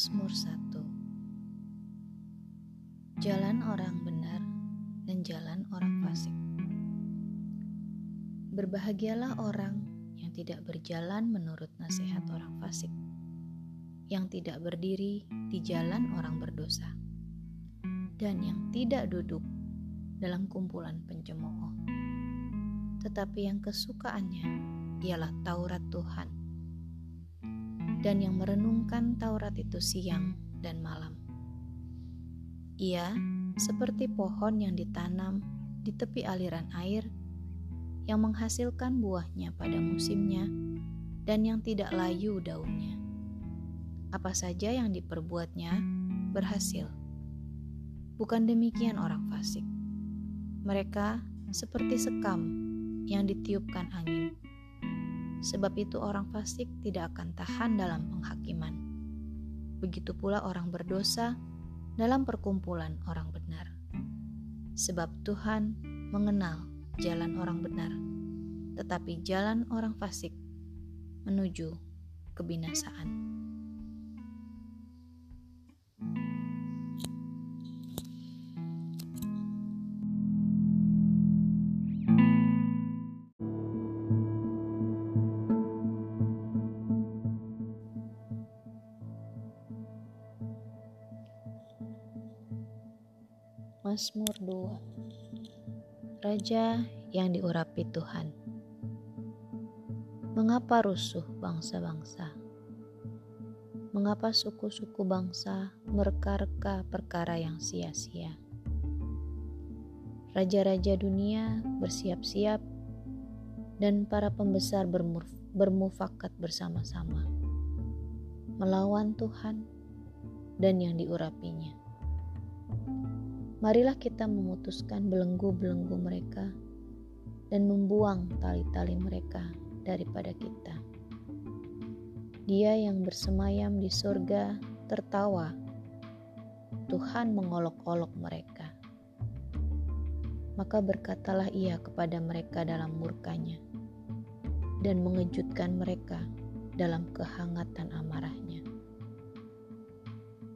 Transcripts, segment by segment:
Mazmur 1 Jalan orang benar dan jalan orang fasik. Berbahagialah orang yang tidak berjalan menurut nasihat orang fasik Yang tidak berdiri di jalan orang berdosa Dan yang tidak duduk dalam kumpulan pencemooh. Tetapi yang kesukaannya ialah Taurat Tuhan dan yang merenungkan Taurat itu siang dan malam. Ia seperti pohon yang ditanam di tepi aliran air yang menghasilkan buahnya pada musimnya dan yang tidak layu daunnya. Apa saja yang diperbuatnya berhasil. Bukan demikian orang fasik. Mereka seperti sekam yang ditiupkan angin Sebab itu orang fasik tidak akan tahan dalam penghakiman. Begitu pula orang berdosa dalam perkumpulan orang benar. Sebab Tuhan mengenal jalan orang benar, tetapi jalan orang fasik menuju kebinasaan. Mazmur 2 Raja yang diurapi Tuhan Mengapa rusuh bangsa-bangsa? Mengapa suku-suku bangsa mereka-reka perkara yang sia-sia? Raja-raja dunia bersiap-siap dan para pembesar bermufakat bersama-sama melawan Tuhan dan yang diurapinya marilah kita memutuskan belenggu-belenggu mereka dan membuang tali-tali mereka daripada kita. Dia yang bersemayam di surga tertawa. Tuhan mengolok-olok mereka. Maka berkatalah ia kepada mereka dalam murkanya dan mengejutkan mereka dalam kehangatan amarahnya.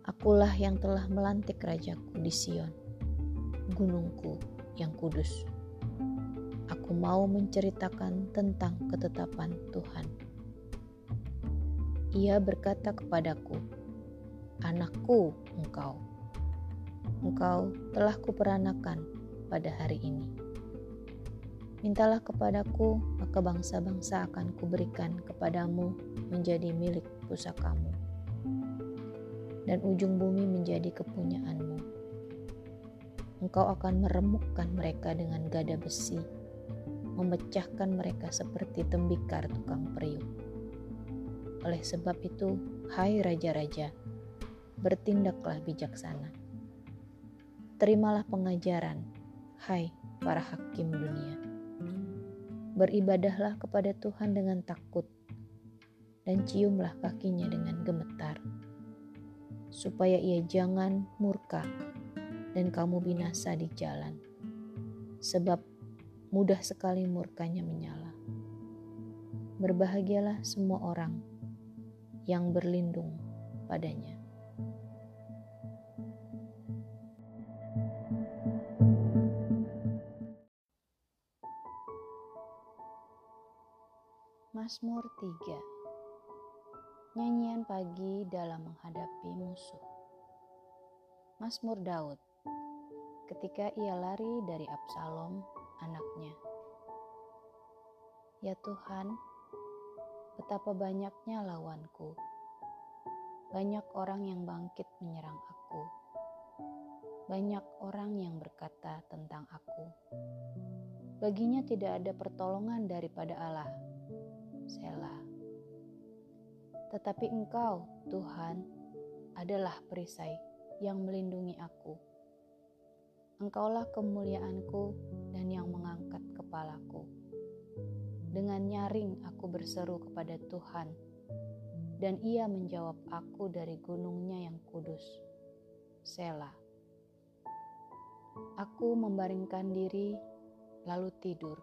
Akulah yang telah melantik rajaku di Sion gunungku yang kudus. Aku mau menceritakan tentang ketetapan Tuhan. Ia berkata kepadaku, "Anakku, engkau, engkau telah kuperanakan pada hari ini. Mintalah kepadaku, maka bangsa-bangsa akan kuberikan kepadamu menjadi milik pusakamu, dan ujung bumi menjadi kepunyaanmu." Engkau akan meremukkan mereka dengan gada besi, memecahkan mereka seperti tembikar tukang periuk. Oleh sebab itu, hai raja-raja, bertindaklah bijaksana. Terimalah pengajaran, hai para hakim dunia. Beribadahlah kepada Tuhan dengan takut, dan ciumlah kakinya dengan gemetar, supaya ia jangan murka dan kamu binasa di jalan, sebab mudah sekali murkanya menyala. Berbahagialah semua orang yang berlindung padanya. Mazmur 3 Nyanyian pagi dalam menghadapi musuh Mazmur Daud ketika ia lari dari Absalom, anaknya. Ya Tuhan, betapa banyaknya lawanku. Banyak orang yang bangkit menyerang aku. Banyak orang yang berkata tentang aku. Baginya tidak ada pertolongan daripada Allah. Selah. Tetapi Engkau, Tuhan, adalah perisai yang melindungi aku Engkaulah kemuliaanku dan yang mengangkat kepalaku. Dengan nyaring aku berseru kepada Tuhan, dan ia menjawab aku dari gunungnya yang kudus. Sela. Aku membaringkan diri, lalu tidur.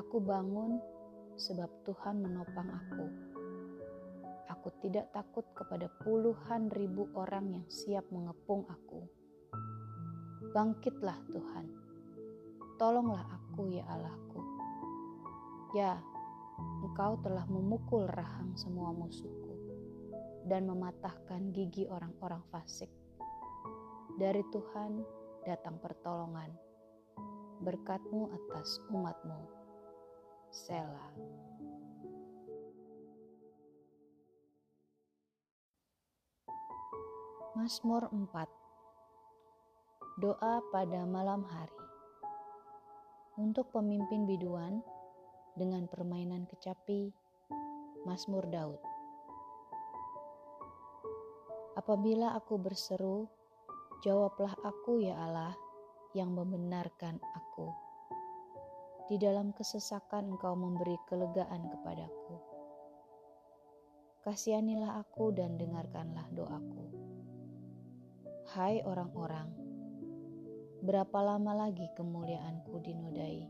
Aku bangun sebab Tuhan menopang aku. aku tidak takut kepada puluhan ribu orang yang siap mengepung aku. Bangkitlah Tuhan, tolonglah aku ya Allahku. Ya, Engkau telah memukul rahang semua musuhku dan mematahkan gigi orang-orang fasik. Dari Tuhan datang pertolongan, berkatmu atas umatmu. Selah. Mazmur 4 Doa pada malam hari Untuk pemimpin biduan dengan permainan kecapi Mazmur Daud Apabila aku berseru, jawablah aku ya Allah yang membenarkan aku. Di dalam kesesakan engkau memberi kelegaan kepadaku. Kasihanilah aku dan dengarkanlah doaku. Hai orang-orang, berapa lama lagi kemuliaanku dinodai?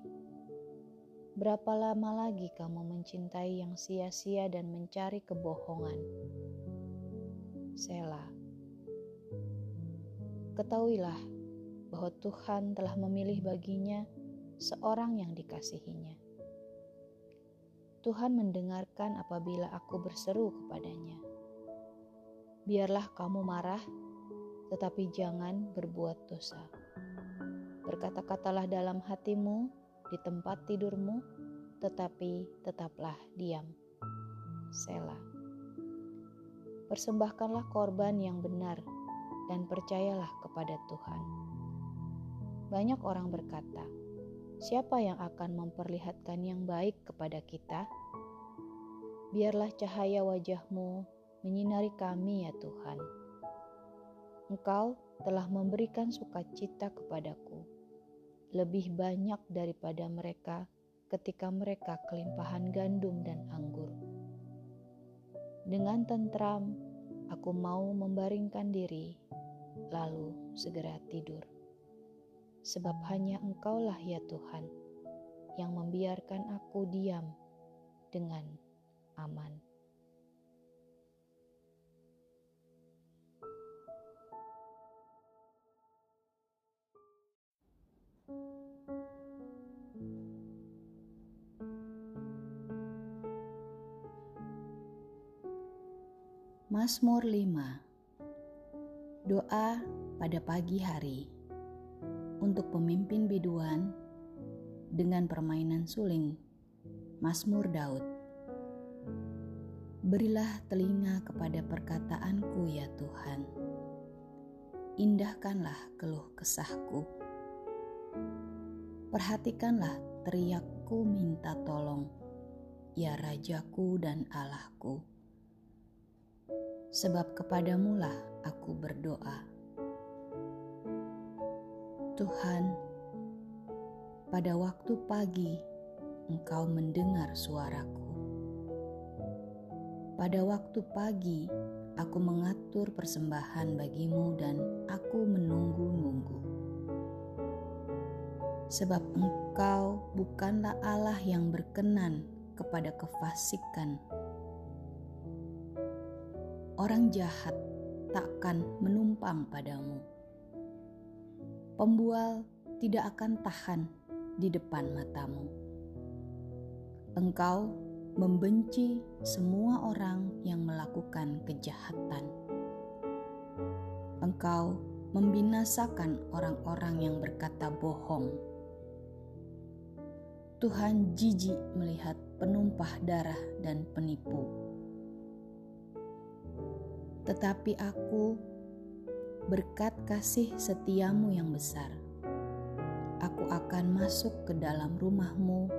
Berapa lama lagi kamu mencintai yang sia-sia dan mencari kebohongan? Sela. Ketahuilah bahwa Tuhan telah memilih baginya seorang yang dikasihinya. Tuhan mendengarkan apabila aku berseru kepadanya. Biarlah kamu marah tetapi jangan berbuat dosa. Berkata-katalah dalam hatimu di tempat tidurmu, tetapi tetaplah diam. Sela. Persembahkanlah korban yang benar dan percayalah kepada Tuhan. Banyak orang berkata, "Siapa yang akan memperlihatkan yang baik kepada kita?" Biarlah cahaya wajahmu menyinari kami, ya Tuhan Engkau telah memberikan sukacita kepadaku, lebih banyak daripada mereka ketika mereka kelimpahan gandum dan anggur. Dengan tentram, aku mau membaringkan diri, lalu segera tidur. Sebab hanya Engkaulah ya Tuhan yang membiarkan aku diam dengan aman. Mazmur 5 Doa pada pagi hari. Untuk pemimpin biduan dengan permainan suling. Mazmur Daud. Berilah telinga kepada perkataanku ya Tuhan. Indahkanlah keluh kesahku. Perhatikanlah teriakku minta tolong Ya Rajaku dan Allahku sebab kepadamulah aku berdoa. Tuhan, pada waktu pagi Engkau mendengar suaraku. Pada waktu pagi aku mengatur persembahan bagimu dan aku menunggu-nunggu. Sebab engkau bukanlah Allah yang berkenan kepada kefasikan orang jahat takkan menumpang padamu. Pembual tidak akan tahan di depan matamu. Engkau membenci semua orang yang melakukan kejahatan. Engkau membinasakan orang-orang yang berkata bohong. Tuhan jijik melihat penumpah darah dan penipu tetapi aku berkat kasih setiamu yang besar. Aku akan masuk ke dalam rumahmu,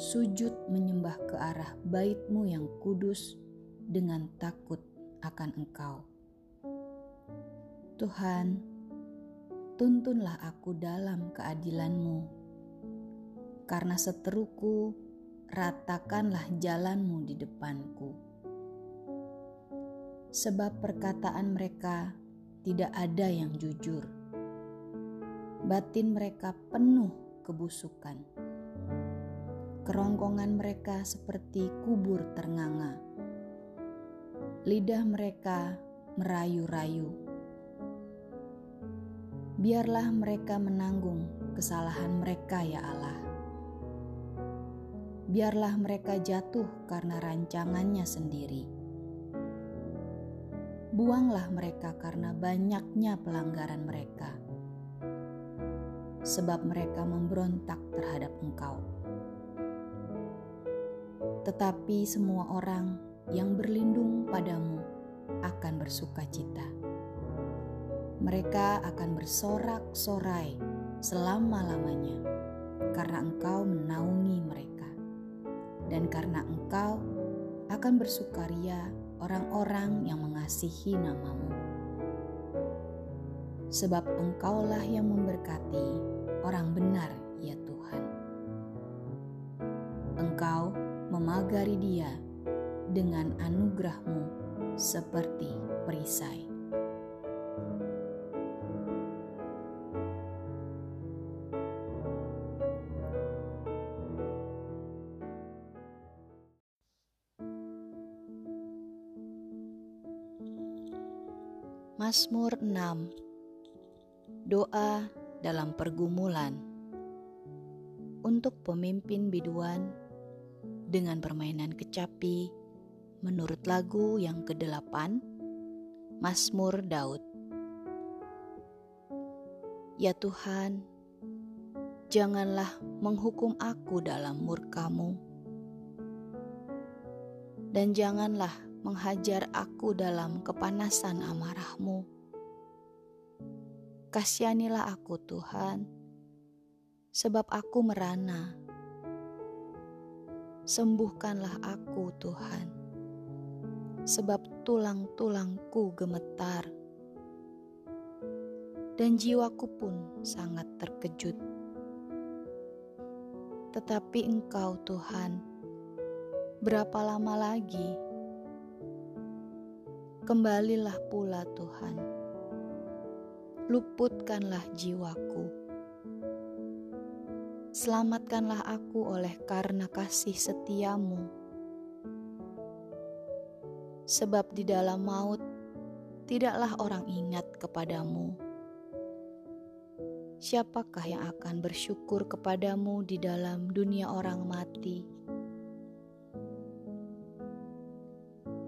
sujud menyembah ke arah baitmu yang kudus dengan takut akan engkau. Tuhan, tuntunlah aku dalam keadilanmu, karena seteruku ratakanlah jalanmu di depanku sebab perkataan mereka tidak ada yang jujur. Batin mereka penuh kebusukan. Kerongkongan mereka seperti kubur ternganga. lidah mereka merayu-rayu. Biarlah mereka menanggung kesalahan mereka, ya Allah. Biarlah mereka jatuh karena rancangannya sendiri. Buanglah mereka karena banyaknya pelanggaran mereka, sebab mereka memberontak terhadap Engkau. Tetapi semua orang yang berlindung padamu akan bersuka cita. Mereka akan bersorak-sorai selama-lamanya karena engkau menaungi mereka. Dan karena engkau akan bersukaria orang-orang yang mengasihi namamu. Sebab engkaulah yang memberkati orang benar ya Tuhan. Engkau memagari dia dengan anugerahmu seperti perisai. Mazmur 6 Doa dalam pergumulan. Untuk pemimpin biduan dengan permainan kecapi menurut lagu yang ke-8 Mazmur Daud. Ya Tuhan, janganlah menghukum aku dalam murkamu, dan janganlah menghajar aku dalam kepanasan amarahmu. Kasihanilah aku Tuhan, sebab aku merana. Sembuhkanlah aku Tuhan sebab tulang-tulangku gemetar, dan jiwaku pun sangat terkejut. Tetapi Engkau, Tuhan, berapa lama lagi? Kembalilah pula, Tuhan, luputkanlah jiwaku. Selamatkanlah aku oleh karena kasih setiamu sebab di dalam maut tidaklah orang ingat kepadamu. Siapakah yang akan bersyukur kepadamu di dalam dunia orang mati?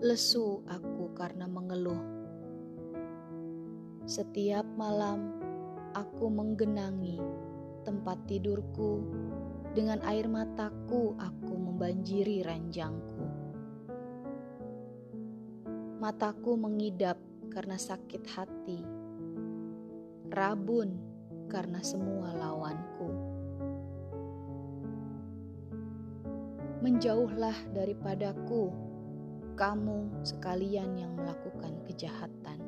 Lesu aku karena mengeluh. Setiap malam aku menggenangi tempat tidurku, dengan air mataku aku membanjiri ranjangku. Mataku mengidap karena sakit hati, rabun karena semua lawanku. Menjauhlah daripadaku, kamu sekalian yang melakukan kejahatan,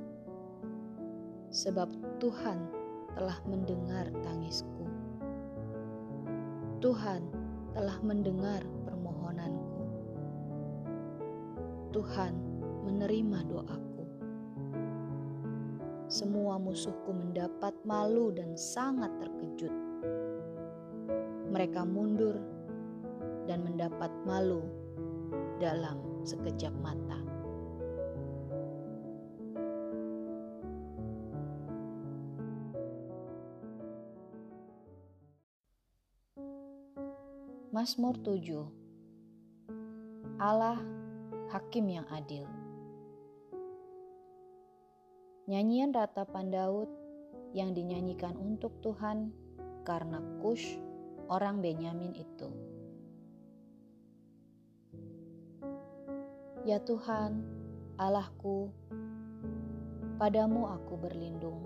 sebab Tuhan telah mendengar tangisku. Tuhan telah mendengar permohonanku. Tuhan menerima doaku. Semua musuhku mendapat malu dan sangat terkejut. Mereka mundur dan mendapat malu dalam sekejap mata. Mazmur 7 Allah Hakim yang adil Nyanyian ratapan Daud yang dinyanyikan untuk Tuhan karena Kush orang Benyamin itu. Ya Tuhan, Allahku, padamu aku berlindung.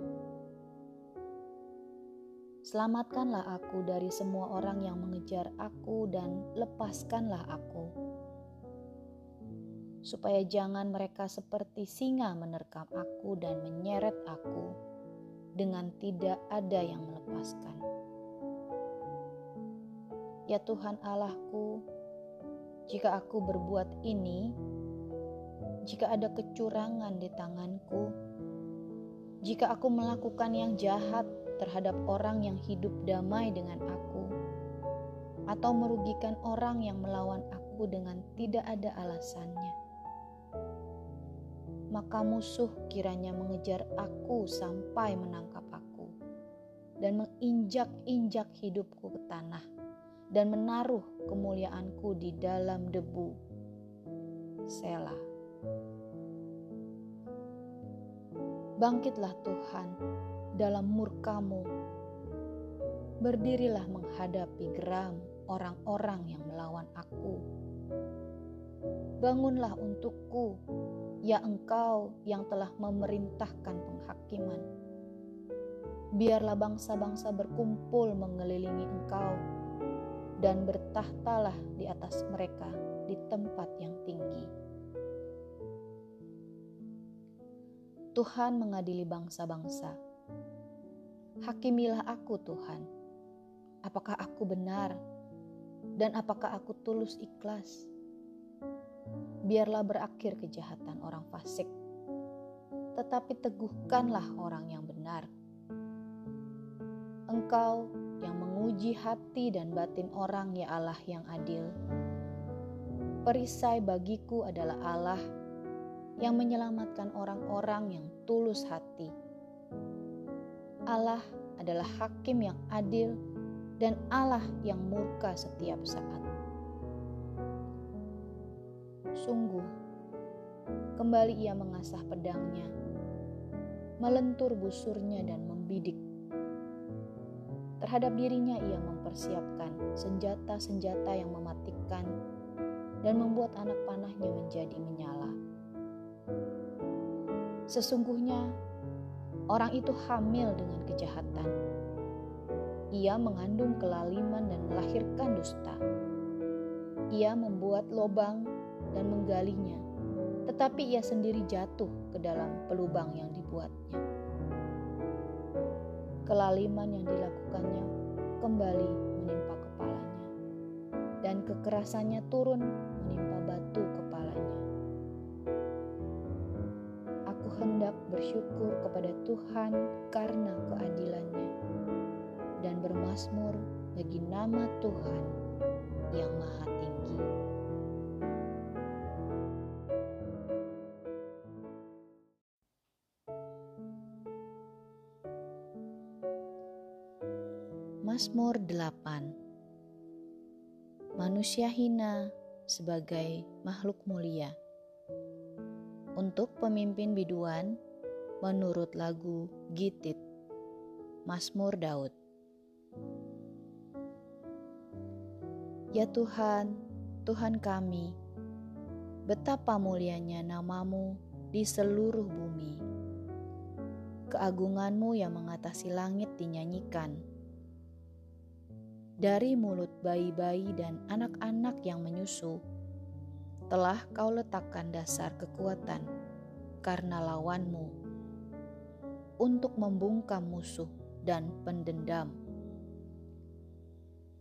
Selamatkanlah aku dari semua orang yang mengejar aku dan lepaskanlah aku supaya jangan mereka seperti singa menerkam aku dan menyeret aku dengan tidak ada yang melepaskan. Ya Tuhan Allahku, jika aku berbuat ini, jika ada kecurangan di tanganku, jika aku melakukan yang jahat terhadap orang yang hidup damai dengan aku, atau merugikan orang yang melawan aku dengan tidak ada alasannya maka musuh kiranya mengejar aku sampai menangkap aku dan menginjak-injak hidupku ke tanah dan menaruh kemuliaanku di dalam debu. Selah. Bangkitlah Tuhan dalam murkamu. Berdirilah menghadapi geram orang-orang yang melawan aku. Bangunlah untukku ya Engkau yang telah memerintahkan penghakiman. Biarlah bangsa-bangsa berkumpul mengelilingi Engkau, dan bertahtalah di atas mereka di tempat yang tinggi. Tuhan mengadili bangsa-bangsa. Hakimilah aku, Tuhan. Apakah aku benar, dan apakah aku tulus ikhlas? biarlah berakhir kejahatan orang fasik, tetapi teguhkanlah orang yang benar. Engkau yang menguji hati dan batin orang, ya Allah yang adil. Perisai bagiku adalah Allah yang menyelamatkan orang-orang yang tulus hati. Allah adalah hakim yang adil dan Allah yang murka setiap saat. Sungguh, kembali ia mengasah pedangnya, melentur busurnya dan membidik. Terhadap dirinya ia mempersiapkan senjata-senjata yang mematikan dan membuat anak panahnya menjadi menyala. Sesungguhnya orang itu hamil dengan kejahatan. Ia mengandung kelaliman dan melahirkan dusta. Ia membuat lobang dan menggalinya, tetapi ia sendiri jatuh ke dalam pelubang yang dibuatnya. Kelaliman yang dilakukannya kembali menimpa kepalanya, dan kekerasannya turun hendak bersyukur kepada Tuhan karena keadilannya, dan bermasmur bagi nama Tuhan yang Maha Tinggi. Mazmur 8 Manusia hina sebagai makhluk mulia Untuk pemimpin biduan menurut lagu Gitit Mazmur Daud Ya Tuhan, Tuhan kami, betapa mulianya namamu di seluruh bumi. Keagunganmu yang mengatasi langit dinyanyikan dari mulut bayi-bayi dan anak-anak yang menyusu, telah kau letakkan dasar kekuatan karena lawanmu untuk membungkam musuh dan pendendam.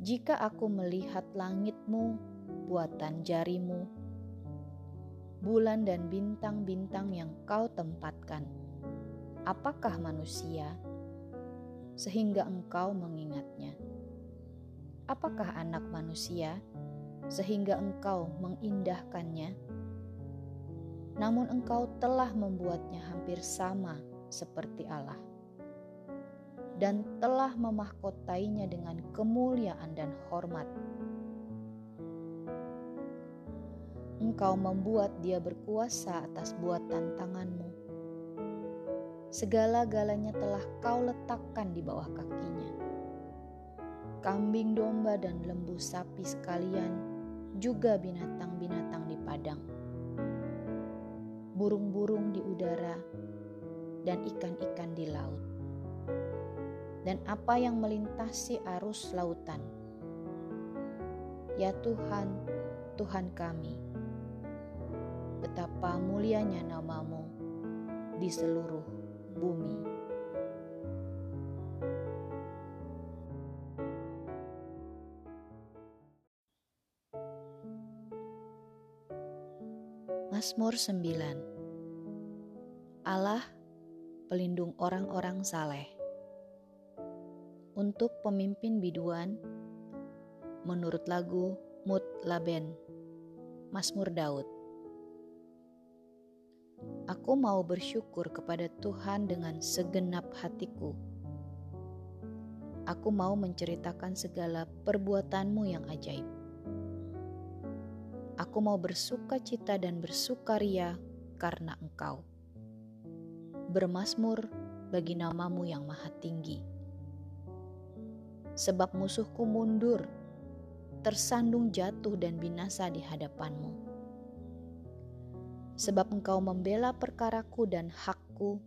Jika aku melihat langitmu, buatan jarimu, bulan dan bintang-bintang yang kau tempatkan, apakah manusia sehingga engkau mengingatnya? apakah anak manusia sehingga engkau mengindahkannya? Namun engkau telah membuatnya hampir sama seperti Allah dan telah memahkotainya dengan kemuliaan dan hormat. Engkau membuat dia berkuasa atas buatan tanganmu. Segala-galanya telah kau letakkan di bawah kakinya kambing domba dan lembu sapi sekalian, juga binatang-binatang di padang, burung-burung di udara, dan ikan-ikan di laut, dan apa yang melintasi arus lautan. Ya Tuhan, Tuhan kami, betapa mulianya namamu di seluruh bumi. Mazmur 9 Allah pelindung orang-orang saleh Untuk pemimpin biduan menurut lagu Mut Laben Mazmur Daud Aku mau bersyukur kepada Tuhan dengan segenap hatiku. Aku mau menceritakan segala perbuatanmu yang ajaib. Aku mau bersuka cita dan bersukaria karena Engkau. Bermasmur bagi namamu yang maha tinggi. Sebab musuhku mundur, tersandung jatuh dan binasa di hadapanmu sebab engkau membela perkaraku dan hakku.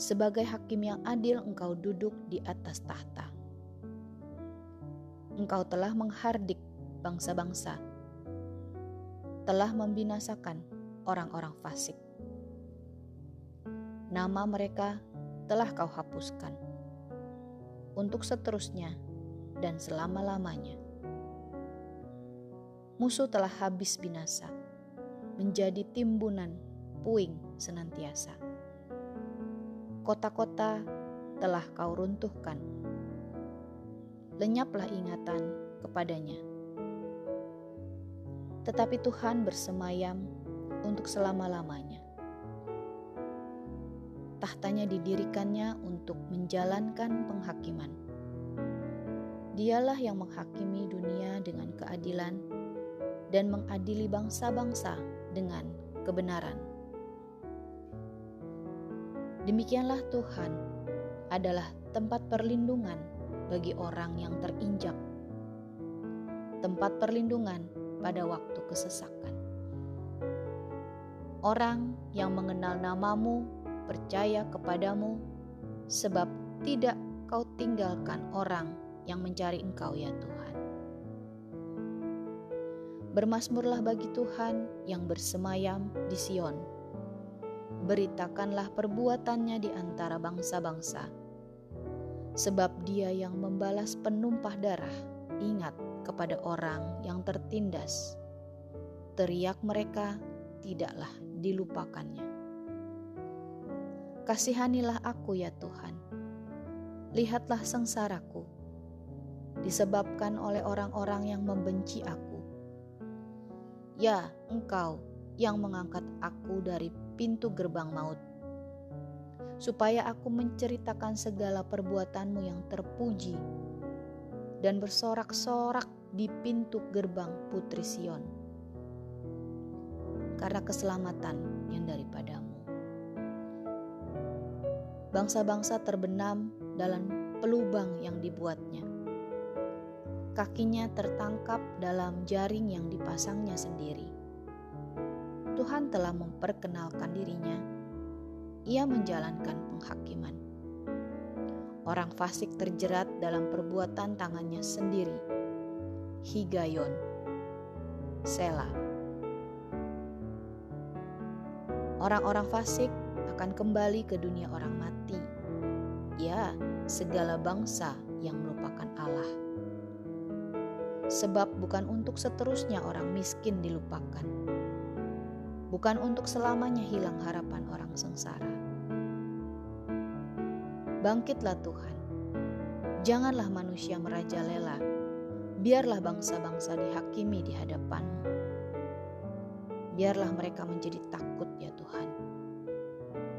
Sebagai hakim yang adil, engkau duduk di atas tahta. Engkau telah menghardik bangsa-bangsa, telah membinasakan orang-orang fasik. Nama mereka telah kau hapuskan untuk seterusnya dan selama-lamanya. Musuh telah habis binasa menjadi timbunan puing senantiasa. Kota-kota telah kau runtuhkan. Lenyaplah ingatan kepadanya. Tetapi Tuhan bersemayam untuk selama-lamanya. Tahtanya didirikannya untuk menjalankan penghakiman. Dialah yang menghakimi dunia dengan keadilan dan mengadili bangsa-bangsa dengan kebenaran. Demikianlah Tuhan adalah tempat perlindungan bagi orang yang terinjak, tempat perlindungan pada waktu kesesakan. Orang yang mengenal namamu percaya kepadamu, sebab tidak kau tinggalkan orang yang mencari Engkau, ya Tuhan. Bermasmurlah bagi Tuhan yang bersemayam di Sion. Beritakanlah perbuatannya di antara bangsa-bangsa. Sebab dia yang membalas penumpah darah ingat kepada orang yang tertindas. Teriak mereka tidaklah dilupakannya. Kasihanilah aku ya Tuhan. Lihatlah sengsaraku disebabkan oleh orang-orang yang membenci aku Ya, engkau yang mengangkat aku dari pintu gerbang maut, supaya aku menceritakan segala perbuatanmu yang terpuji dan bersorak-sorak di pintu gerbang Putri Sion, karena keselamatan yang daripadamu. Bangsa-bangsa terbenam dalam pelubang yang dibuatnya kakinya tertangkap dalam jaring yang dipasangnya sendiri. Tuhan telah memperkenalkan dirinya. Ia menjalankan penghakiman. Orang fasik terjerat dalam perbuatan tangannya sendiri. Higayon, Sela. Orang-orang fasik akan kembali ke dunia orang mati. Ya, segala bangsa yang merupakan Allah sebab bukan untuk seterusnya orang miskin dilupakan, bukan untuk selamanya hilang harapan orang sengsara. Bangkitlah Tuhan, janganlah manusia merajalela, biarlah bangsa-bangsa dihakimi di hadapanmu. Biarlah mereka menjadi takut ya Tuhan,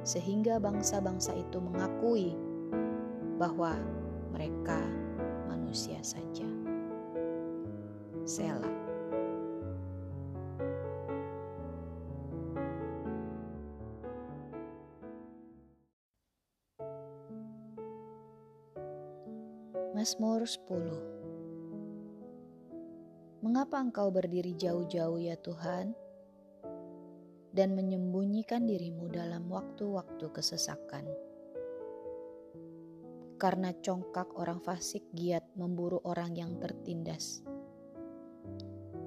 sehingga bangsa-bangsa itu mengakui bahwa mereka manusia saja. Sela. Mazmur 10 Mengapa engkau berdiri jauh-jauh ya Tuhan dan menyembunyikan dirimu dalam waktu-waktu kesesakan? Karena congkak orang fasik giat memburu orang yang tertindas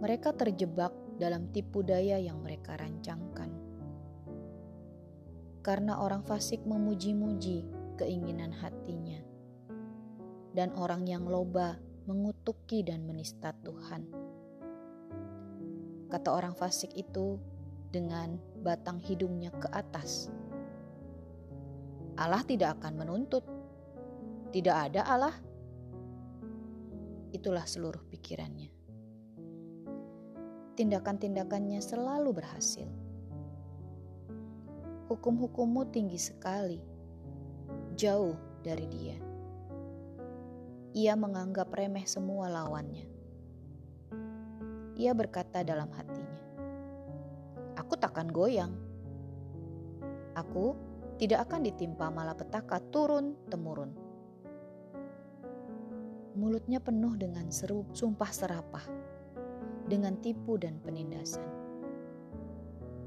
mereka terjebak dalam tipu daya yang mereka rancangkan. Karena orang fasik memuji-muji keinginan hatinya, dan orang yang loba mengutuki dan menista Tuhan. Kata orang fasik itu dengan batang hidungnya ke atas. Allah tidak akan menuntut. Tidak ada Allah. Itulah seluruh pikirannya tindakan-tindakannya selalu berhasil. Hukum-hukummu tinggi sekali, jauh dari dia. Ia menganggap remeh semua lawannya. Ia berkata dalam hatinya, "Aku takkan goyang. Aku tidak akan ditimpa malapetaka turun-temurun." Mulutnya penuh dengan seru sumpah serapah, dengan tipu dan penindasan.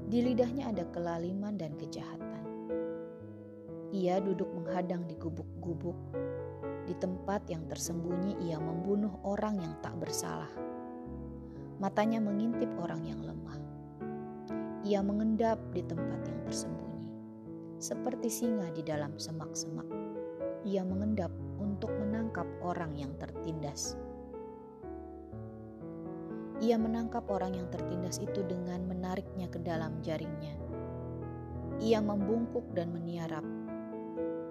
Di lidahnya ada kelaliman dan kejahatan. Ia duduk menghadang di gubuk-gubuk. Di tempat yang tersembunyi ia membunuh orang yang tak bersalah. Matanya mengintip orang yang lemah. Ia mengendap di tempat yang tersembunyi. Seperti singa di dalam semak-semak. Ia mengendap untuk menangkap orang yang tertindas. Ia menangkap orang yang tertindas itu dengan menariknya ke dalam jaringnya. Ia membungkuk dan meniarap.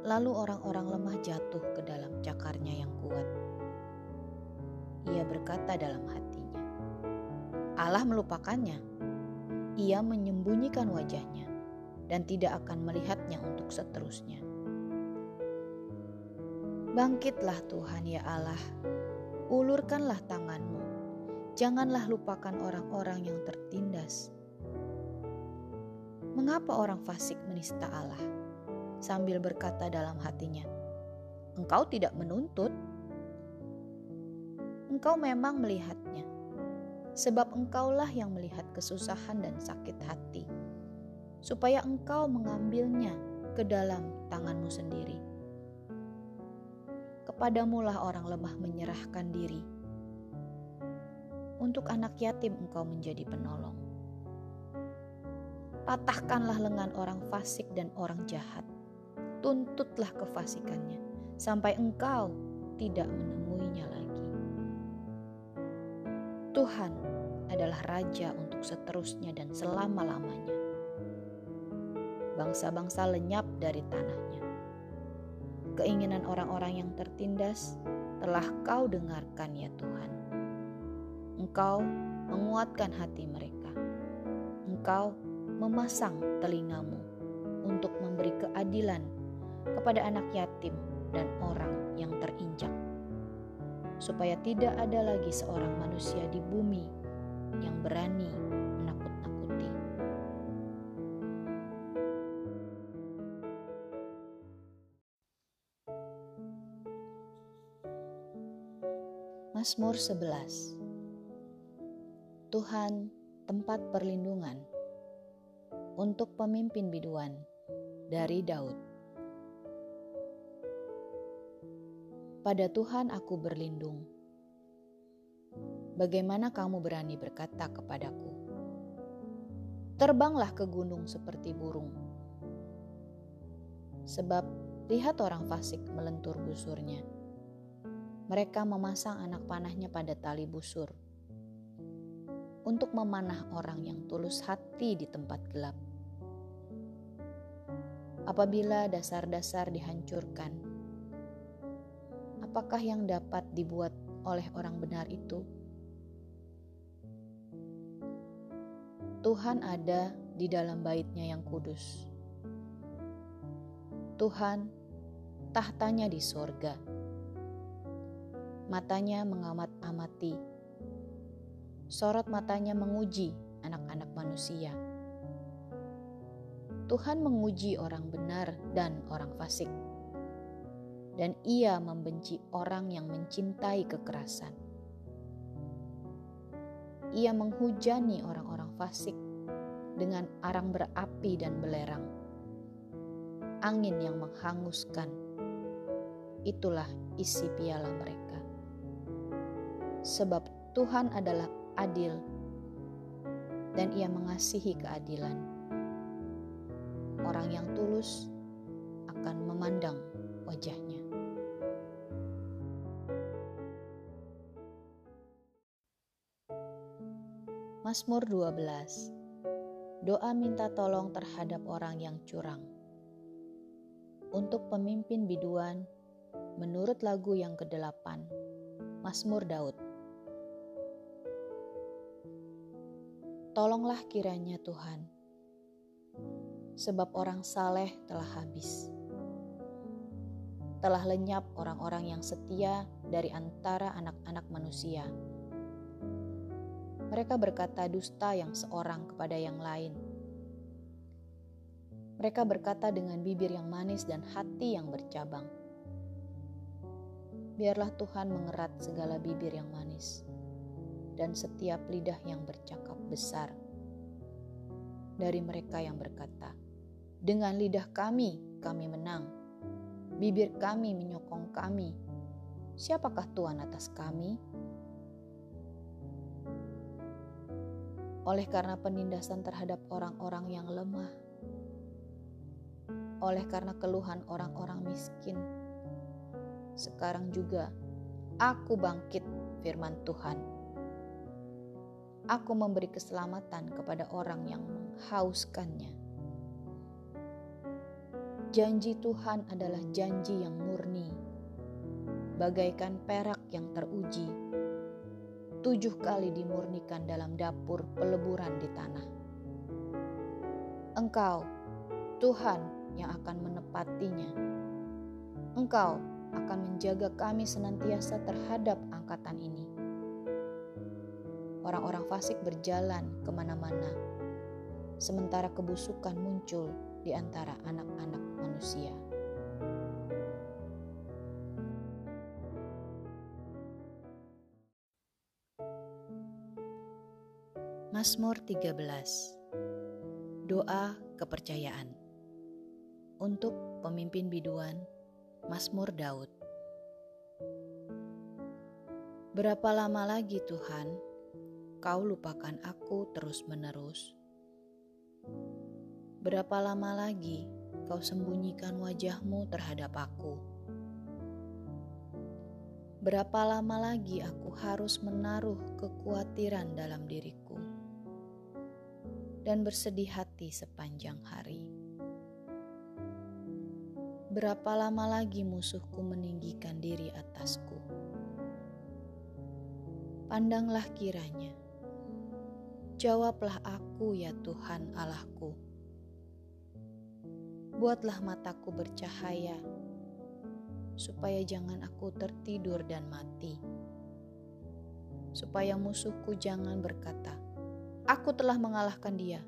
Lalu orang-orang lemah jatuh ke dalam cakarnya yang kuat. Ia berkata dalam hatinya, Allah melupakannya. Ia menyembunyikan wajahnya dan tidak akan melihatnya untuk seterusnya. Bangkitlah Tuhan ya Allah, ulurkanlah tanganmu Janganlah lupakan orang-orang yang tertindas. Mengapa orang fasik menista Allah? Sambil berkata dalam hatinya, "Engkau tidak menuntut, engkau memang melihatnya, sebab engkaulah yang melihat kesusahan dan sakit hati, supaya engkau mengambilnya ke dalam tanganmu sendiri. Kepadamulah orang lemah menyerahkan diri." untuk anak yatim engkau menjadi penolong. Patahkanlah lengan orang fasik dan orang jahat. Tuntutlah kefasikannya sampai engkau tidak menemuinya lagi. Tuhan adalah raja untuk seterusnya dan selama-lamanya. Bangsa-bangsa lenyap dari tanahnya. Keinginan orang-orang yang tertindas telah kau dengarkan ya Tuhan. Engkau menguatkan hati mereka. Engkau memasang telingamu untuk memberi keadilan kepada anak yatim dan orang yang terinjak, supaya tidak ada lagi seorang manusia di bumi yang berani menakut-nakuti. Mazmur 11 Tuhan tempat perlindungan untuk pemimpin biduan dari Daud. Pada Tuhan aku berlindung. Bagaimana kamu berani berkata kepadaku, "Terbanglah ke gunung seperti burung"? Sebab lihat orang fasik melentur busurnya. Mereka memasang anak panahnya pada tali busur untuk memanah orang yang tulus hati di tempat gelap. Apabila dasar-dasar dihancurkan, apakah yang dapat dibuat oleh orang benar itu? Tuhan ada di dalam baitnya yang kudus. Tuhan tahtanya di sorga. Matanya mengamat-amati sorot matanya menguji anak-anak manusia. Tuhan menguji orang benar dan orang fasik, dan Ia membenci orang yang mencintai kekerasan. Ia menghujani orang-orang fasik dengan arang berapi dan belerang, angin yang menghanguskan. Itulah isi piala mereka, sebab Tuhan adalah adil, dan ia mengasihi keadilan. Orang yang tulus akan memandang wajahnya. Mazmur 12 Doa minta tolong terhadap orang yang curang. Untuk pemimpin biduan, menurut lagu yang kedelapan, Mazmur Daud. Tolonglah kiranya Tuhan. sebab orang saleh telah habis. Telah lenyap orang-orang yang setia dari antara anak-anak manusia. Mereka berkata dusta yang seorang kepada yang lain. Mereka berkata dengan bibir yang manis dan hati yang bercabang. Biarlah Tuhan mengerat segala bibir yang manis dan setiap lidah yang bercakap besar dari mereka yang berkata, "Dengan lidah kami, kami menang, bibir kami menyokong kami. Siapakah Tuhan atas kami?" Oleh karena penindasan terhadap orang-orang yang lemah, oleh karena keluhan orang-orang miskin, sekarang juga aku bangkit, firman Tuhan. Aku memberi keselamatan kepada orang yang menghauskannya. Janji Tuhan adalah janji yang murni, bagaikan perak yang teruji, tujuh kali dimurnikan dalam dapur peleburan di tanah. Engkau, Tuhan, yang akan menepatinya. Engkau akan menjaga kami senantiasa terhadap angkatan ini. Orang-orang fasik berjalan ke mana-mana sementara kebusukan muncul di antara anak-anak manusia. Mazmur 13 Doa Kepercayaan Untuk pemimpin biduan Mazmur Daud Berapa lama lagi Tuhan kau lupakan aku terus-menerus? Berapa lama lagi kau sembunyikan wajahmu terhadap aku? Berapa lama lagi aku harus menaruh kekhawatiran dalam diriku dan bersedih hati sepanjang hari? Berapa lama lagi musuhku meninggikan diri atasku? Pandanglah kiranya, jawablah aku, ya Tuhan Allahku buatlah mataku bercahaya, supaya jangan aku tertidur dan mati. Supaya musuhku jangan berkata, "Aku telah mengalahkan dia,"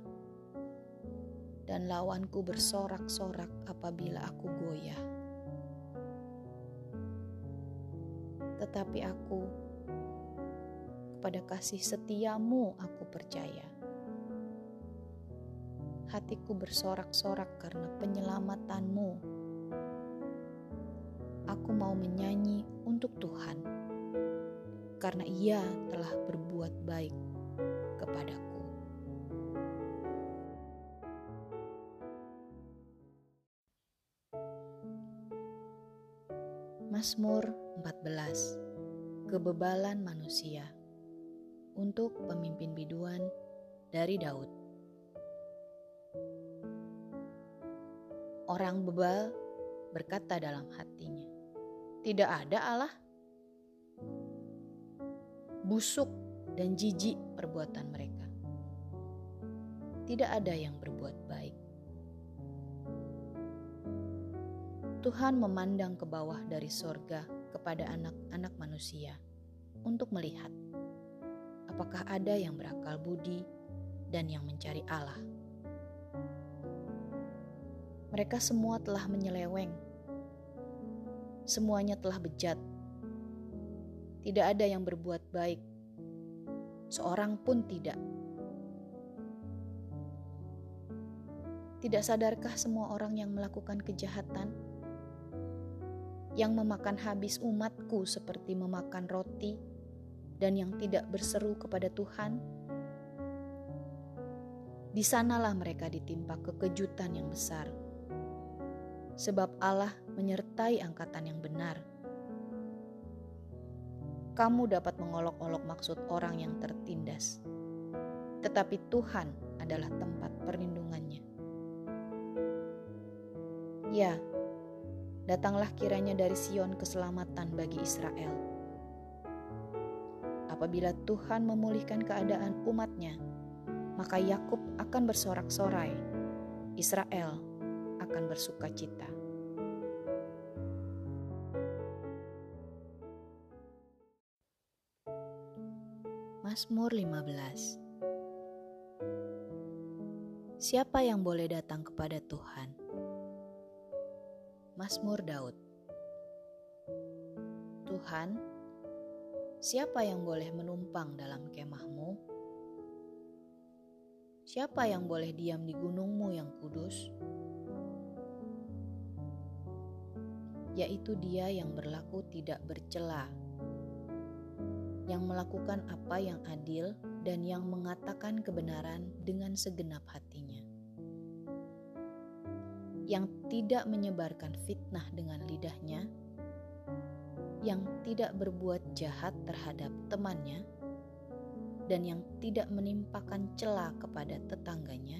dan lawanku bersorak-sorak apabila aku goyah. Tetapi aku, kepada kasih setiamu, aku percaya hatiku bersorak-sorak karena penyelamatanmu. Aku mau menyanyi untuk Tuhan, karena Ia telah berbuat baik kepadaku. Mazmur 14 Kebebalan manusia untuk pemimpin biduan dari Daud Orang bebal berkata dalam hatinya, "Tidak ada Allah." Busuk dan jijik perbuatan mereka. Tidak ada yang berbuat baik. Tuhan memandang ke bawah dari sorga kepada anak-anak manusia untuk melihat apakah ada yang berakal budi dan yang mencari Allah. Mereka semua telah menyeleweng. Semuanya telah bejat. Tidak ada yang berbuat baik. Seorang pun tidak. Tidak sadarkah semua orang yang melakukan kejahatan, yang memakan habis umatku seperti memakan roti, dan yang tidak berseru kepada Tuhan? Di sanalah mereka ditimpa kekejutan yang besar sebab Allah menyertai angkatan yang benar. Kamu dapat mengolok-olok maksud orang yang tertindas, tetapi Tuhan adalah tempat perlindungannya. Ya, datanglah kiranya dari Sion keselamatan bagi Israel. Apabila Tuhan memulihkan keadaan umatnya, maka Yakub akan bersorak-sorai Israel akan bersuka cita. Mazmur 15 Siapa yang boleh datang kepada Tuhan? Mazmur Daud Tuhan, siapa yang boleh menumpang dalam kemahmu? Siapa yang boleh diam di gunungmu yang kudus? Yaitu dia yang berlaku tidak bercela yang melakukan apa yang adil dan yang mengatakan kebenaran dengan segenap hatinya, yang tidak menyebarkan fitnah dengan lidahnya, yang tidak berbuat jahat terhadap temannya, dan yang tidak menimpakan celah kepada tetangganya,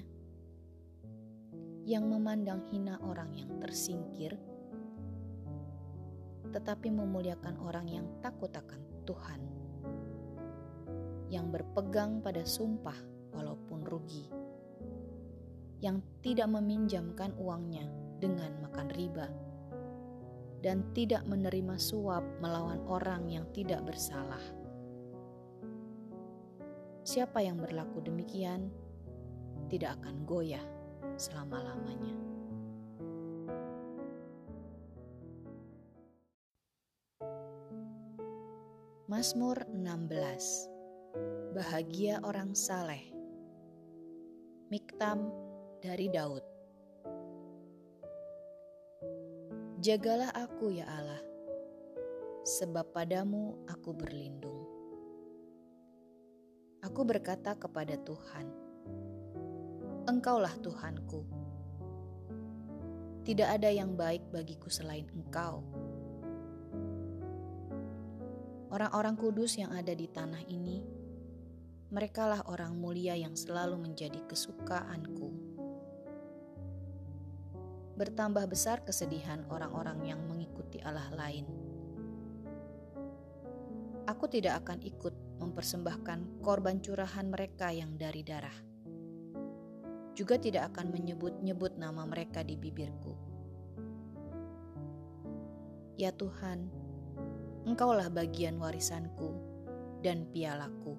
yang memandang hina orang yang tersingkir, tetapi memuliakan orang yang takut akan Tuhan yang berpegang pada sumpah walaupun rugi, yang tidak meminjamkan uangnya dengan makan riba, dan tidak menerima suap melawan orang yang tidak bersalah. Siapa yang berlaku demikian tidak akan goyah selama-lamanya. Mazmur 16 Bahagia orang saleh. Miktam dari Daud. Jagalah aku ya Allah, sebab padamu aku berlindung. Aku berkata kepada Tuhan, Engkaulah Tuhanku. Tidak ada yang baik bagiku selain Engkau. Orang-orang kudus yang ada di tanah ini merekalah orang mulia yang selalu menjadi kesukaanku. Bertambah besar kesedihan orang-orang yang mengikuti Allah lain. Aku tidak akan ikut mempersembahkan korban curahan mereka yang dari darah. Juga tidak akan menyebut-nyebut nama mereka di bibirku. Ya Tuhan, Engkaulah bagian warisanku dan pialaku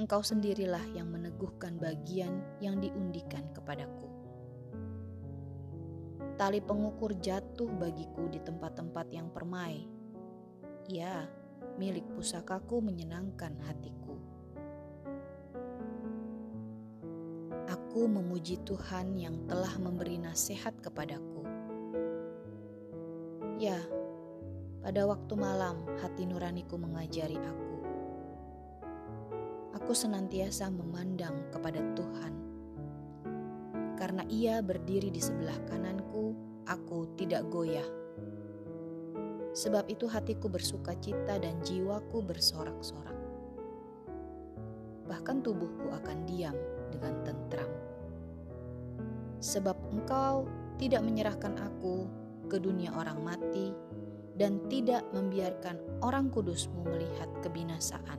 Engkau sendirilah yang meneguhkan bagian yang diundikan kepadaku. Tali pengukur jatuh bagiku di tempat-tempat yang permai. Ya, milik pusakaku menyenangkan hatiku. Aku memuji Tuhan yang telah memberi nasihat kepadaku. Ya, pada waktu malam hati nuraniku mengajari aku aku senantiasa memandang kepada Tuhan. Karena Ia berdiri di sebelah kananku, aku tidak goyah. Sebab itu hatiku bersuka cita dan jiwaku bersorak-sorak. Bahkan tubuhku akan diam dengan tentram. Sebab engkau tidak menyerahkan aku ke dunia orang mati dan tidak membiarkan orang kudusmu melihat kebinasaan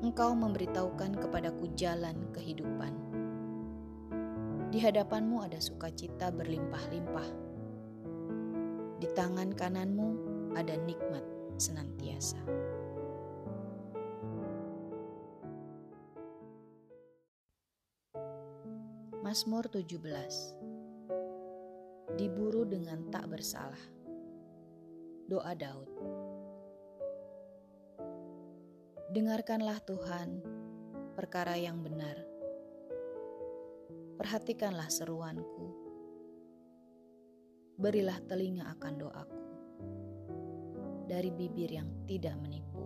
engkau memberitahukan kepadaku jalan kehidupan. Di hadapanmu ada sukacita berlimpah-limpah. Di tangan kananmu ada nikmat senantiasa. Mazmur 17 Diburu dengan tak bersalah Doa Daud Dengarkanlah Tuhan perkara yang benar. Perhatikanlah seruanku. Berilah telinga akan doaku. Dari bibir yang tidak menipu.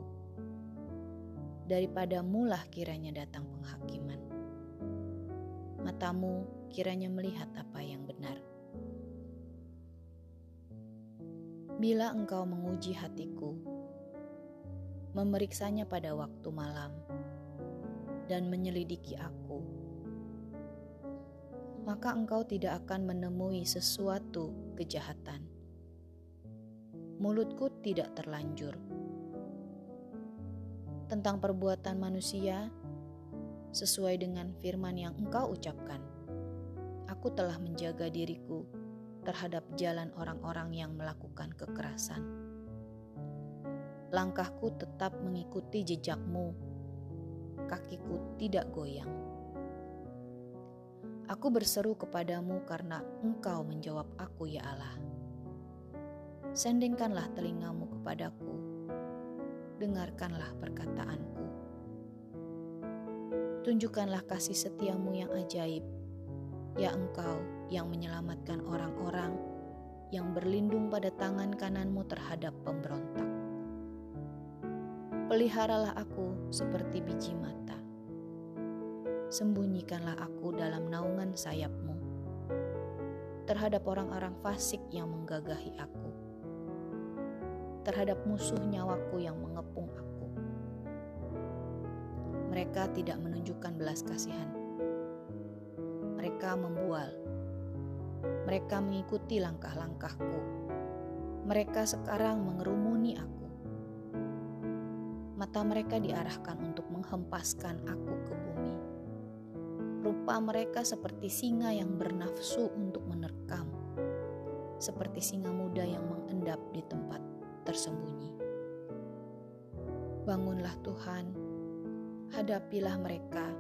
Daripada mulah kiranya datang penghakiman. Matamu kiranya melihat apa yang benar. Bila engkau menguji hatiku, memeriksanya pada waktu malam, dan menyelidiki aku, maka engkau tidak akan menemui sesuatu kejahatan. Mulutku tidak terlanjur tentang perbuatan manusia. sesuai dengan firman yang Engkau ucapkan. Aku telah menjaga diriku terhadap jalan orang-orang yang melakukan kekerasan. Langkahku tetap mengikuti jejakmu, kakiku tidak goyang. Aku berseru kepadamu karena Engkau menjawab aku, ya Allah. Sendingkanlah telingamu kepadaku, dengarkanlah perkataanku. Tunjukkanlah kasih setiamu yang ajaib, ya Engkau yang menyelamatkan orang-orang yang berlindung pada tangan kananmu terhadap pemberontak. Peliharalah aku seperti biji mata. Sembunyikanlah aku dalam naungan sayapmu terhadap orang-orang fasik yang menggagahi aku terhadap musuh nyawaku yang mengepung aku. Mereka tidak menunjukkan belas kasihan. Mereka membual. Mereka mengikuti langkah-langkahku. Mereka sekarang mengerumuni aku. Mata mereka diarahkan untuk menghempaskan aku ke bumi. Rupa mereka seperti singa yang bernafsu untuk menerkam, seperti singa muda yang mengendap di tempat tersembunyi. Bangunlah Tuhan, hadapilah mereka,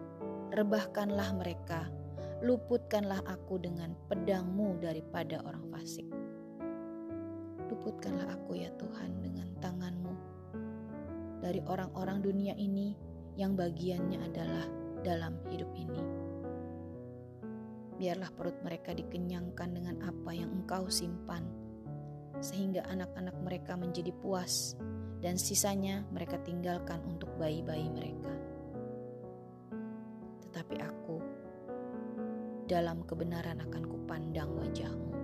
rebahkanlah mereka, luputkanlah aku dengan pedangmu daripada orang fasik. Luputkanlah aku ya Tuhan dengan tanganmu dari orang-orang dunia ini yang bagiannya adalah dalam hidup ini. Biarlah perut mereka dikenyangkan dengan apa yang engkau simpan sehingga anak-anak mereka menjadi puas, dan sisanya mereka tinggalkan untuk bayi-bayi mereka. Tetapi aku, dalam kebenaran akan kupandang wajahmu,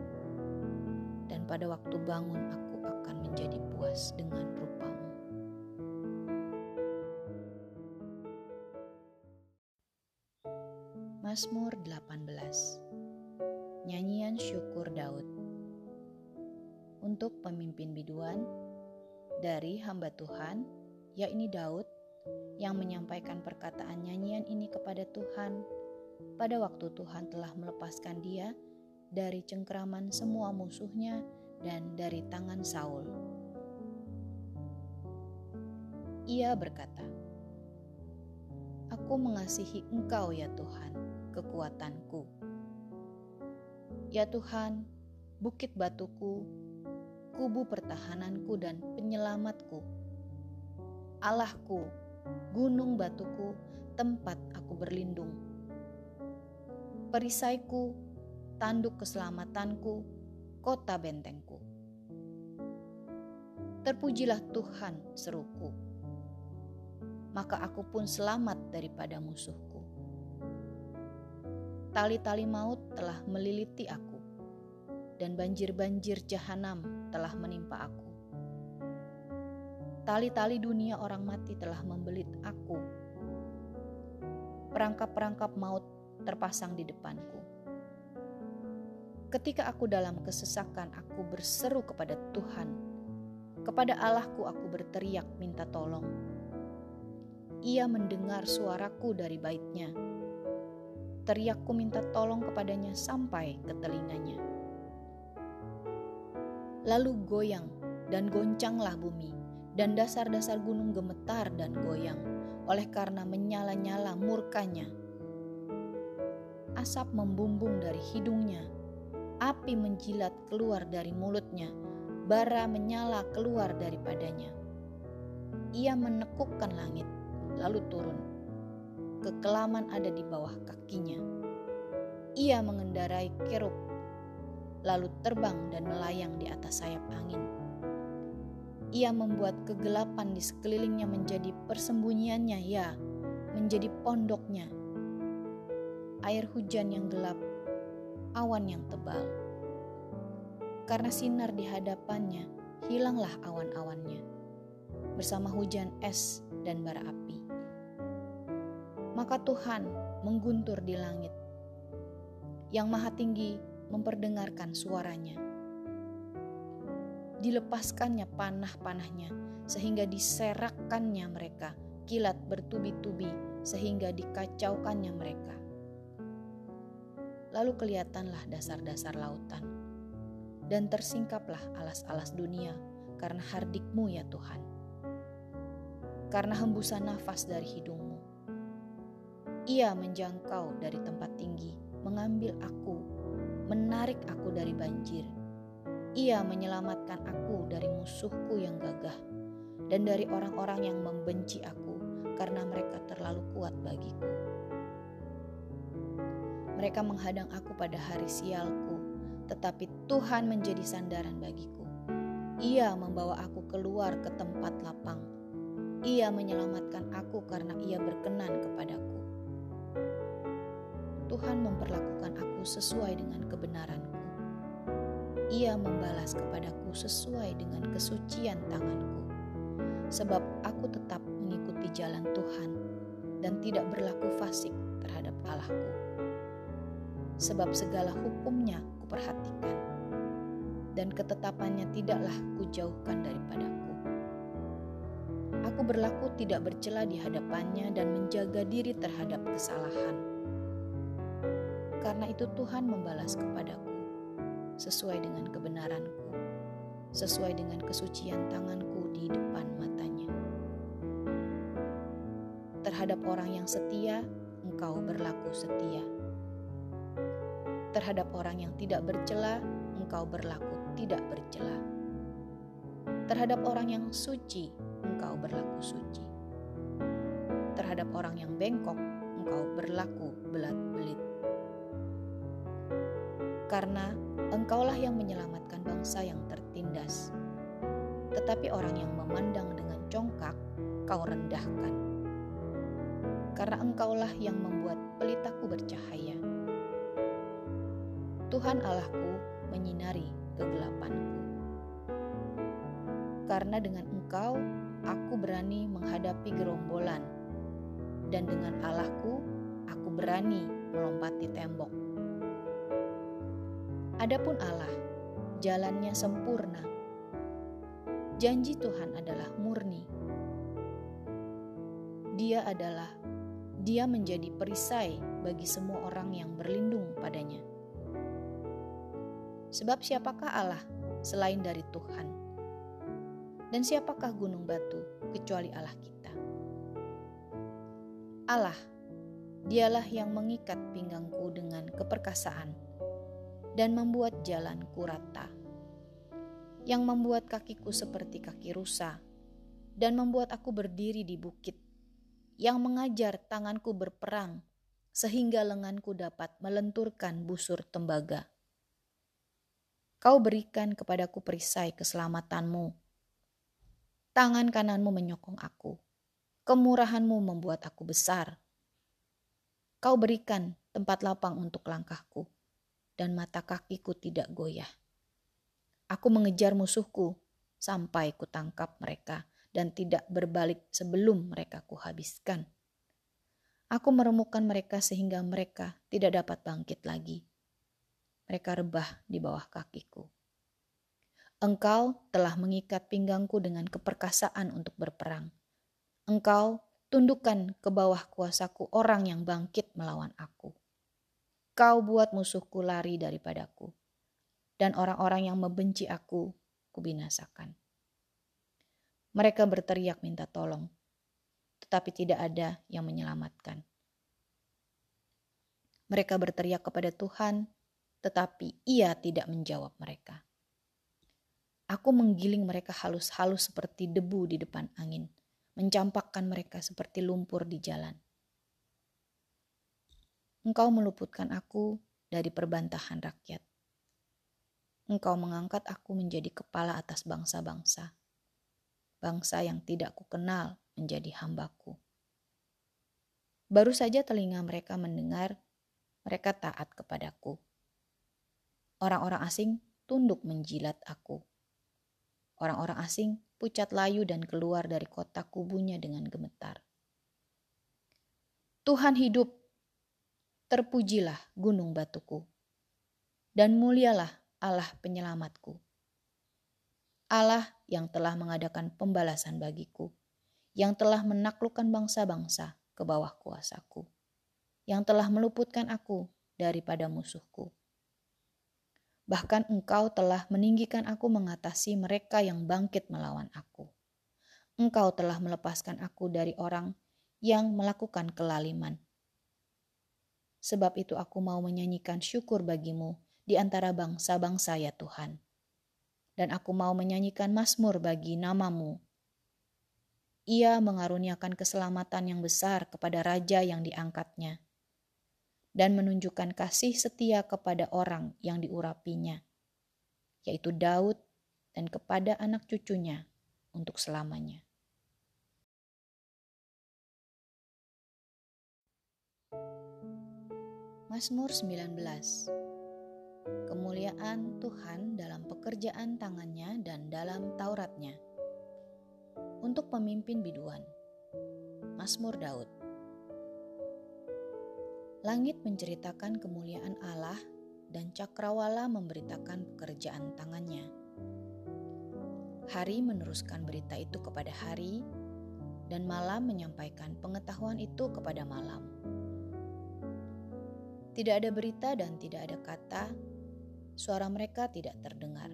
dan pada waktu bangun aku akan menjadi puas dengan rupamu. Mazmur 18 Nyanyian Syukur Daud. Untuk pemimpin biduan dari hamba Tuhan, yakni Daud, yang menyampaikan perkataan nyanyian ini kepada Tuhan pada waktu Tuhan telah melepaskan dia dari cengkeraman semua musuhnya dan dari tangan Saul. Ia berkata, Aku mengasihi Engkau ya Tuhan, kekuatanku. Ya Tuhan, bukit batuku kubu pertahananku dan penyelamatku. Allahku, gunung batuku, tempat aku berlindung. Perisaiku, tanduk keselamatanku, kota bentengku. Terpujilah Tuhan seruku, maka aku pun selamat daripada musuhku. Tali-tali maut telah meliliti aku dan banjir-banjir jahanam telah menimpa aku. Tali-tali dunia orang mati telah membelit aku. Perangkap-perangkap maut terpasang di depanku. Ketika aku dalam kesesakan, aku berseru kepada Tuhan. Kepada Allahku aku berteriak minta tolong. Ia mendengar suaraku dari baitnya. Teriakku minta tolong kepadanya sampai ke telinganya Lalu goyang dan goncanglah bumi, dan dasar-dasar gunung gemetar dan goyang, oleh karena menyala-nyala murkanya. Asap membumbung dari hidungnya, api menjilat keluar dari mulutnya, bara menyala keluar daripadanya. Ia menekukkan langit, lalu turun. Kekelaman ada di bawah kakinya. Ia mengendarai kerub lalu terbang dan melayang di atas sayap angin. Ia membuat kegelapan di sekelilingnya menjadi persembunyiannya, ya, menjadi pondoknya. Air hujan yang gelap, awan yang tebal. Karena sinar di hadapannya, hilanglah awan-awannya, bersama hujan es dan bara api. Maka Tuhan mengguntur di langit. Yang Maha Tinggi memperdengarkan suaranya. Dilepaskannya panah-panahnya sehingga diserakkannya mereka berkilat bertubi-tubi sehingga dikacaukannya mereka. Lalu kelihatanlah dasar-dasar lautan, dan tersingkaplah alas-alas dunia karena hardikmu ya Tuhan. Karena hembusan nafas dari hidungmu. Ia menjangkau dari tempat tinggi, mengambil aku, menarik aku dari banjir. Ia menyelamatkan aku dari musuhku yang gagah dan dari orang-orang yang membenci aku karena mereka terlalu kuat bagiku. Mereka menghadang aku pada hari sialku, tetapi Tuhan menjadi sandaran bagiku. Ia membawa aku keluar ke tempat lapang. Ia menyelamatkan aku karena ia berkenan kepadaku. Tuhan memperlakukan aku sesuai dengan kebenaranku. Ia membalas kepadaku sesuai dengan kesucian tanganku. Sebab aku tetap mengikuti jalan Tuhan dan tidak berlaku fasik terhadap Allahku sebab segala hukumnya kuperhatikan, dan ketetapannya tidaklah kujauhkan daripadaku. Aku berlaku tidak bercela di hadapannya dan menjaga diri terhadap kesalahan. Karena itu Tuhan membalas kepadaku sesuai dengan kebenaranku, sesuai dengan kesucian tanganku di depan matanya. Terhadap orang yang setia, engkau berlaku setia Terhadap orang yang tidak bercela, engkau berlaku tidak bercela. Terhadap orang yang suci, engkau berlaku suci. Terhadap orang yang bengkok, engkau berlaku belat-belit. Karena engkaulah yang menyelamatkan bangsa yang tertindas. Tetapi orang yang memandang dengan congkak, kau rendahkan. Karena engkaulah yang membuat pelitaku bercahaya Tuhan Allahku menyinari kegelapanku. Karena dengan Engkau aku berani menghadapi gerombolan, dan dengan Allahku aku berani melompati tembok. Adapun Allah, jalannya sempurna. Janji Tuhan adalah murni. Dia adalah dia menjadi perisai bagi semua orang yang berlindung padanya. Sebab siapakah Allah selain dari Tuhan? Dan siapakah gunung batu kecuali Allah kita? Allah, dialah yang mengikat pinggangku dengan keperkasaan dan membuat jalanku rata, yang membuat kakiku seperti kaki rusa dan membuat aku berdiri di bukit, yang mengajar tanganku berperang sehingga lenganku dapat melenturkan busur tembaga. Kau berikan kepadaku perisai keselamatanmu. Tangan kananmu menyokong aku. Kemurahanmu membuat aku besar. Kau berikan tempat lapang untuk langkahku, dan mata kakiku tidak goyah. Aku mengejar musuhku sampai kutangkap mereka dan tidak berbalik sebelum mereka kuhabiskan. Aku meremukan mereka sehingga mereka tidak dapat bangkit lagi mereka rebah di bawah kakiku. Engkau telah mengikat pinggangku dengan keperkasaan untuk berperang. Engkau tundukkan ke bawah kuasaku orang yang bangkit melawan aku. Kau buat musuhku lari daripadaku, dan orang-orang yang membenci aku kubinasakan. Mereka berteriak minta tolong, tetapi tidak ada yang menyelamatkan. Mereka berteriak kepada Tuhan, tetapi ia tidak menjawab mereka. Aku menggiling mereka halus-halus seperti debu di depan angin, mencampakkan mereka seperti lumpur di jalan. Engkau meluputkan aku dari perbantahan rakyat. Engkau mengangkat aku menjadi kepala atas bangsa-bangsa, bangsa yang tidak kukenal menjadi hambaku. Baru saja telinga mereka mendengar, mereka taat kepadaku Orang-orang asing tunduk menjilat aku. Orang-orang asing pucat layu dan keluar dari kota kubunya dengan gemetar. Tuhan hidup, terpujilah gunung batuku, dan mulialah Allah penyelamatku. Allah yang telah mengadakan pembalasan bagiku, yang telah menaklukkan bangsa-bangsa ke bawah kuasaku, yang telah meluputkan aku daripada musuhku. Bahkan engkau telah meninggikan aku mengatasi mereka yang bangkit melawan aku. Engkau telah melepaskan aku dari orang yang melakukan kelaliman. Sebab itu aku mau menyanyikan syukur bagimu di antara bangsa-bangsa ya Tuhan. Dan aku mau menyanyikan mazmur bagi namamu. Ia mengaruniakan keselamatan yang besar kepada raja yang diangkatnya dan menunjukkan kasih setia kepada orang yang diurapinya, yaitu Daud dan kepada anak cucunya untuk selamanya. Mazmur 19 Kemuliaan Tuhan dalam pekerjaan tangannya dan dalam Tauratnya Untuk pemimpin biduan Mazmur Daud Langit menceritakan kemuliaan Allah dan cakrawala memberitakan pekerjaan tangannya. Hari meneruskan berita itu kepada hari, dan malam menyampaikan pengetahuan itu kepada malam. Tidak ada berita dan tidak ada kata, suara mereka tidak terdengar.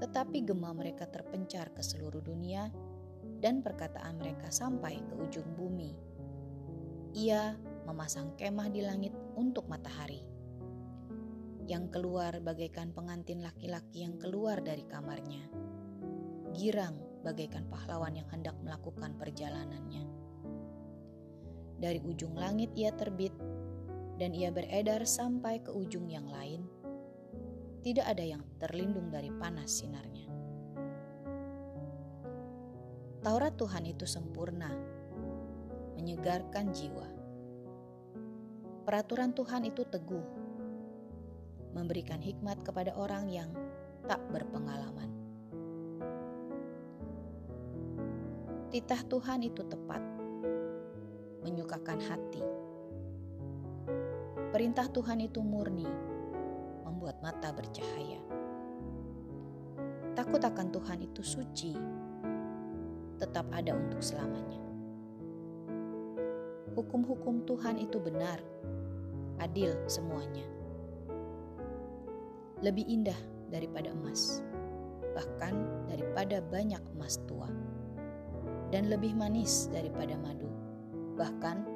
Tetapi gema mereka terpencar ke seluruh dunia, dan perkataan mereka sampai ke ujung bumi. Ia memasang kemah di langit untuk matahari. Yang keluar bagaikan pengantin laki-laki yang keluar dari kamarnya. Girang bagaikan pahlawan yang hendak melakukan perjalanannya. Dari ujung langit ia terbit, dan ia beredar sampai ke ujung yang lain. Tidak ada yang terlindung dari panas sinarnya. Taurat Tuhan itu sempurna, menyegarkan jiwa Peraturan Tuhan itu teguh, memberikan hikmat kepada orang yang tak berpengalaman. Titah Tuhan itu tepat, menyukakan hati. Perintah Tuhan itu murni, membuat mata bercahaya. Takut akan Tuhan itu suci, tetap ada untuk selamanya. Hukum-hukum Tuhan itu benar, adil semuanya. Lebih indah daripada emas, bahkan daripada banyak emas tua, dan lebih manis daripada madu, bahkan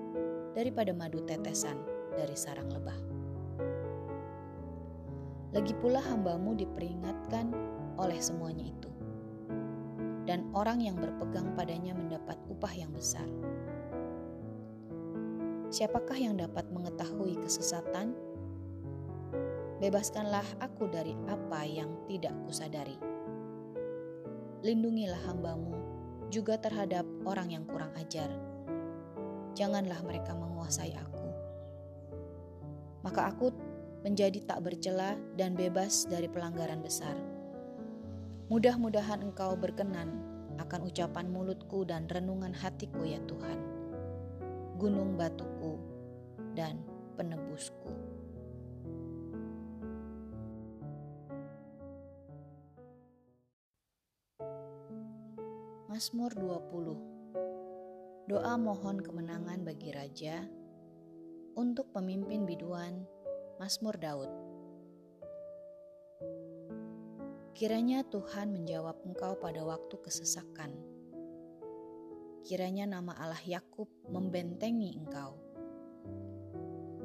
daripada madu tetesan dari sarang lebah. Lagi pula hambamu diperingatkan oleh semuanya itu, dan orang yang berpegang padanya mendapat upah yang besar Siapakah yang dapat mengetahui kesesatan? Bebaskanlah aku dari apa yang tidak kusadari. Lindungilah hambamu juga terhadap orang yang kurang ajar. Janganlah mereka menguasai aku. Maka aku menjadi tak bercela dan bebas dari pelanggaran besar. Mudah-mudahan engkau berkenan akan ucapan mulutku dan renungan hatiku ya Tuhan gunung batuku, dan penebusku. Mazmur 20 Doa mohon kemenangan bagi raja untuk pemimpin biduan Mazmur Daud. Kiranya Tuhan menjawab engkau pada waktu kesesakan kiranya nama Allah Yakub membentengi engkau.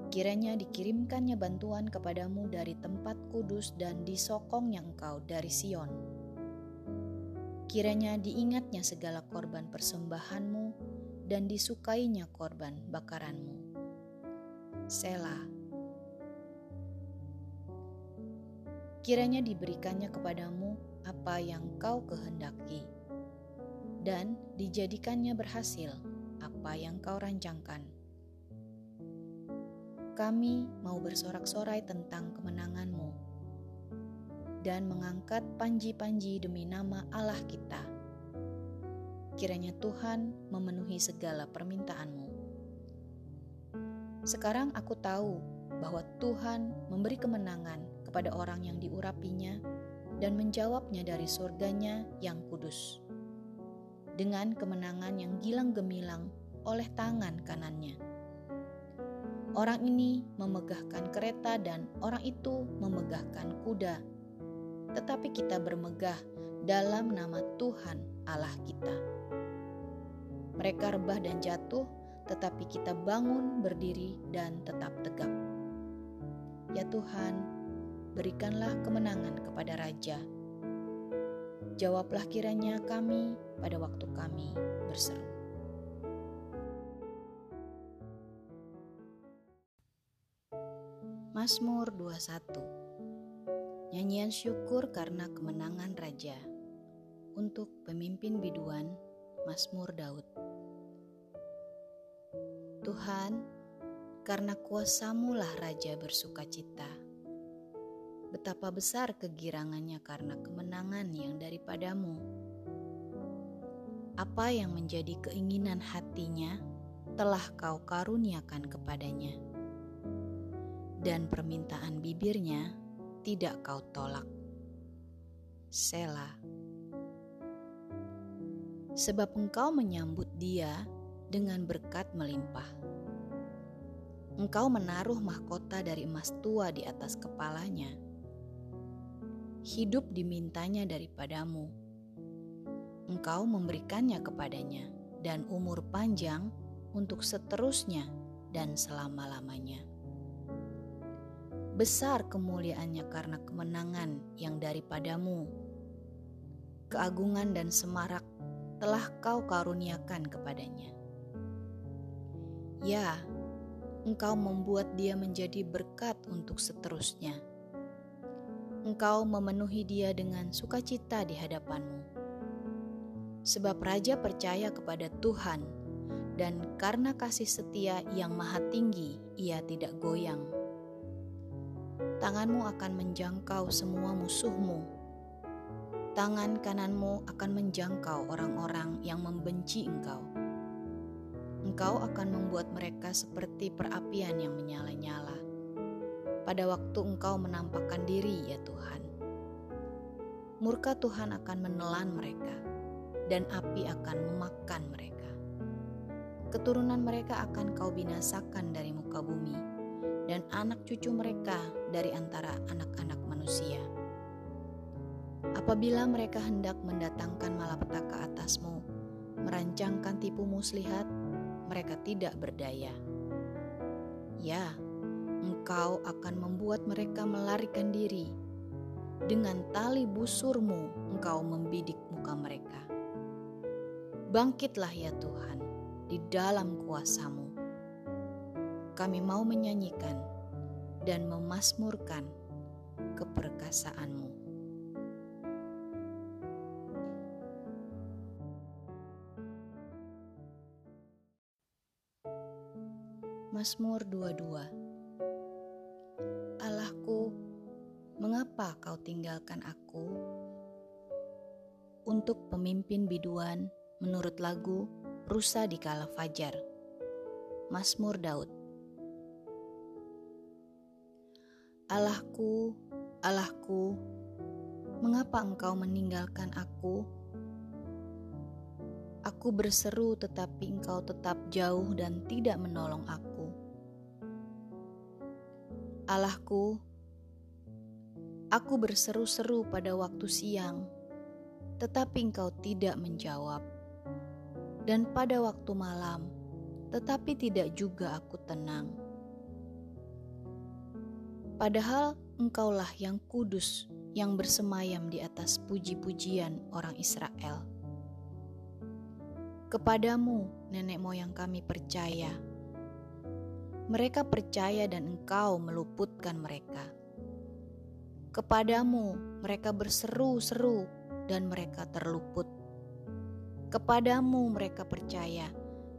Kiranya dikirimkannya bantuan kepadamu dari tempat kudus dan disokongnya engkau dari Sion. Kiranya diingatnya segala korban persembahanmu dan disukainya korban bakaranmu. Selah. Kiranya diberikannya kepadamu apa yang kau kehendaki dan dijadikannya berhasil apa yang kau rancangkan. Kami mau bersorak-sorai tentang kemenanganmu dan mengangkat panji-panji demi nama Allah kita. Kiranya Tuhan memenuhi segala permintaanmu. Sekarang aku tahu bahwa Tuhan memberi kemenangan kepada orang yang diurapinya dan menjawabnya dari surganya yang kudus dengan kemenangan yang gilang gemilang oleh tangan kanannya. Orang ini memegahkan kereta dan orang itu memegahkan kuda. Tetapi kita bermegah dalam nama Tuhan Allah kita. Mereka rebah dan jatuh, tetapi kita bangun, berdiri, dan tetap tegap. Ya Tuhan, berikanlah kemenangan kepada Raja. Jawablah kiranya kami pada waktu kami berseru. Mazmur 21 Nyanyian syukur karena kemenangan Raja Untuk pemimpin biduan Mazmur Daud Tuhan, karena kuasamu lah Raja bersuka cita. Betapa besar kegirangannya karena kemenangan yang daripadamu. Apa yang menjadi keinginan hatinya telah kau karuniakan kepadanya. Dan permintaan bibirnya tidak kau tolak. Sela. Sebab engkau menyambut dia dengan berkat melimpah engkau menaruh mahkota dari emas tua di atas kepalanya. Hidup dimintanya daripadamu. Engkau memberikannya kepadanya dan umur panjang untuk seterusnya dan selama-lamanya. Besar kemuliaannya karena kemenangan yang daripadamu. Keagungan dan semarak telah kau karuniakan kepadanya. Ya, Engkau membuat dia menjadi berkat untuk seterusnya. Engkau memenuhi dia dengan sukacita di hadapanmu. Sebab raja percaya kepada Tuhan, dan karena kasih setia yang maha tinggi, ia tidak goyang. Tanganmu akan menjangkau semua musuhmu. Tangan kananmu akan menjangkau orang-orang yang membenci engkau engkau akan membuat mereka seperti perapian yang menyala-nyala. Pada waktu engkau menampakkan diri, ya Tuhan, murka Tuhan akan menelan mereka, dan api akan memakan mereka. Keturunan mereka akan kau binasakan dari muka bumi, dan anak cucu mereka dari antara anak-anak manusia. Apabila mereka hendak mendatangkan malapetaka atasmu, merancangkan tipu muslihat, mereka tidak berdaya. Ya, engkau akan membuat mereka melarikan diri. Dengan tali busurmu, engkau membidik muka mereka. Bangkitlah ya Tuhan, di dalam kuasamu. Kami mau menyanyikan dan memasmurkan keperkasaanmu. Mazmur 22 Allahku, mengapa kau tinggalkan aku? Untuk pemimpin biduan menurut lagu Rusa di Kala Fajar Mazmur Daud Allahku, Allahku, mengapa engkau meninggalkan aku? Aku berseru, tetapi engkau tetap jauh dan tidak menolong aku. Allahku, aku berseru-seru pada waktu siang, tetapi engkau tidak menjawab. Dan pada waktu malam, tetapi tidak juga aku tenang. Padahal engkaulah yang kudus, yang bersemayam di atas puji-pujian orang Israel. Kepadamu, nenek moyang kami percaya mereka percaya dan engkau meluputkan mereka. Kepadamu mereka berseru-seru dan mereka terluput. Kepadamu mereka percaya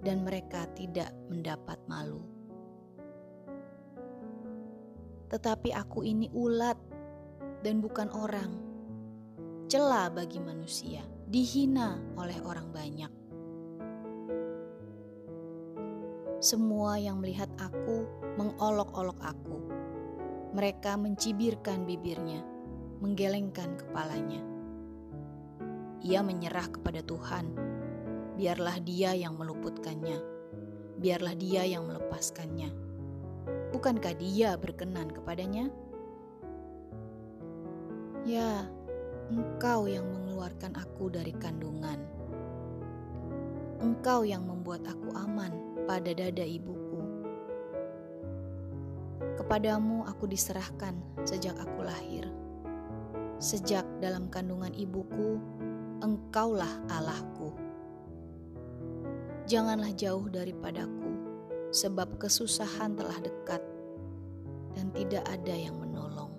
dan mereka tidak mendapat malu. Tetapi aku ini ulat dan bukan orang. Celah bagi manusia, dihina oleh orang banyak. Semua yang melihat aku mengolok-olok aku. Mereka mencibirkan bibirnya, menggelengkan kepalanya. Ia menyerah kepada Tuhan, biarlah Dia yang meluputkannya, biarlah Dia yang melepaskannya. Bukankah Dia berkenan kepadanya? Ya, Engkau yang mengeluarkan aku dari kandungan. Engkau yang membuat aku aman pada dada ibuku. Kepadamu aku diserahkan sejak aku lahir. Sejak dalam kandungan ibuku, Engkaulah Allahku. Janganlah jauh daripadaku, sebab kesusahan telah dekat dan tidak ada yang menolong.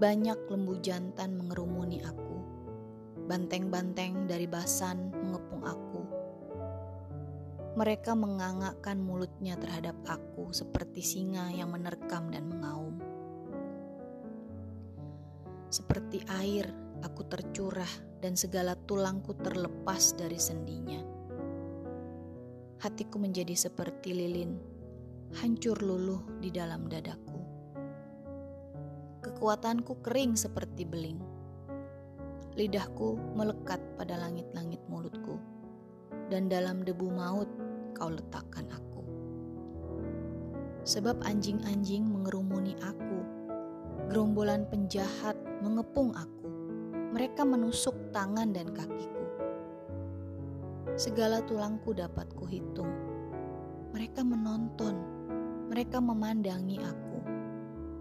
Banyak lembu jantan mengerumuni aku, banteng-banteng dari basan mengepung aku. Mereka mengangakkan mulutnya terhadap aku seperti singa yang menerkam dan mengaum. Seperti air, aku tercurah dan segala tulangku terlepas dari sendinya. Hatiku menjadi seperti lilin, hancur luluh di dalam dadaku. Kekuatanku kering seperti beling. Lidahku melekat pada langit-langit mulutku, dan dalam debu maut kau letakkan aku. Sebab anjing-anjing mengerumuni aku, gerombolan penjahat mengepung aku. Mereka menusuk tangan dan kakiku. Segala tulangku dapat kuhitung. Mereka menonton, mereka memandangi aku.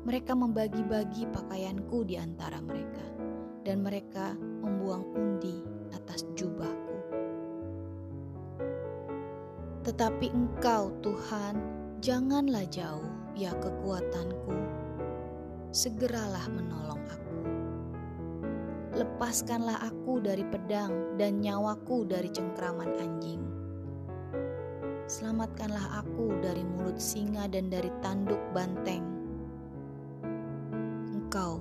Mereka membagi-bagi pakaianku di antara mereka, dan mereka membuang undi atas jubahku. Tetapi Engkau, Tuhan, janganlah jauh, ya kekuatanku. Segeralah menolong aku. Lepaskanlah aku dari pedang dan nyawaku dari cengkraman anjing. Selamatkanlah aku dari mulut singa dan dari tanduk banteng. Engkau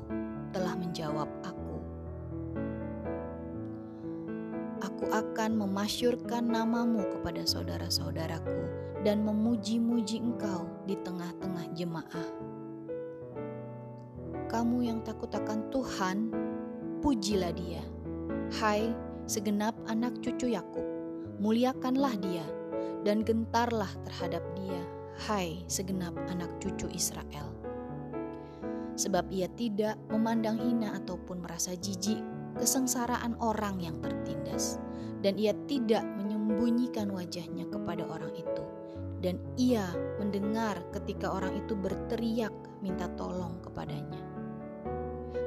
akan memasyurkan namamu kepada saudara-saudaraku dan memuji-muji engkau di tengah-tengah jemaah. Kamu yang takut akan Tuhan, pujilah dia. Hai segenap anak cucu Yakub, muliakanlah dia dan gentarlah terhadap dia, hai segenap anak cucu Israel. Sebab ia tidak memandang hina ataupun merasa jijik kesengsaraan orang yang tertindas, dan ia tidak menyembunyikan wajahnya kepada orang itu. Dan ia mendengar ketika orang itu berteriak minta tolong kepadanya.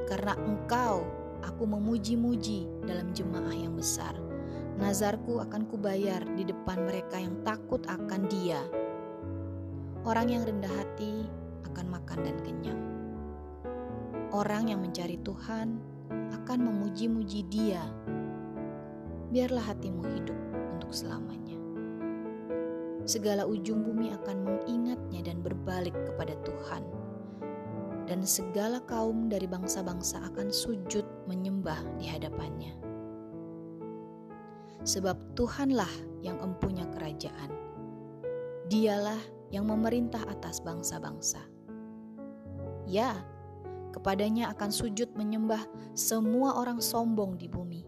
Karena engkau aku memuji-muji dalam jemaah yang besar. Nazarku akan kubayar di depan mereka yang takut akan dia. Orang yang rendah hati akan makan dan kenyang. Orang yang mencari Tuhan akan memuji-muji dia. Biarlah hatimu hidup untuk selamanya. Segala ujung bumi akan mengingatnya dan berbalik kepada Tuhan dan segala kaum dari bangsa-bangsa akan sujud menyembah di hadapannya. Sebab Tuhanlah yang empunya kerajaan. Dialah yang memerintah atas bangsa-bangsa. Ya, kepadanya akan sujud menyembah semua orang sombong di bumi.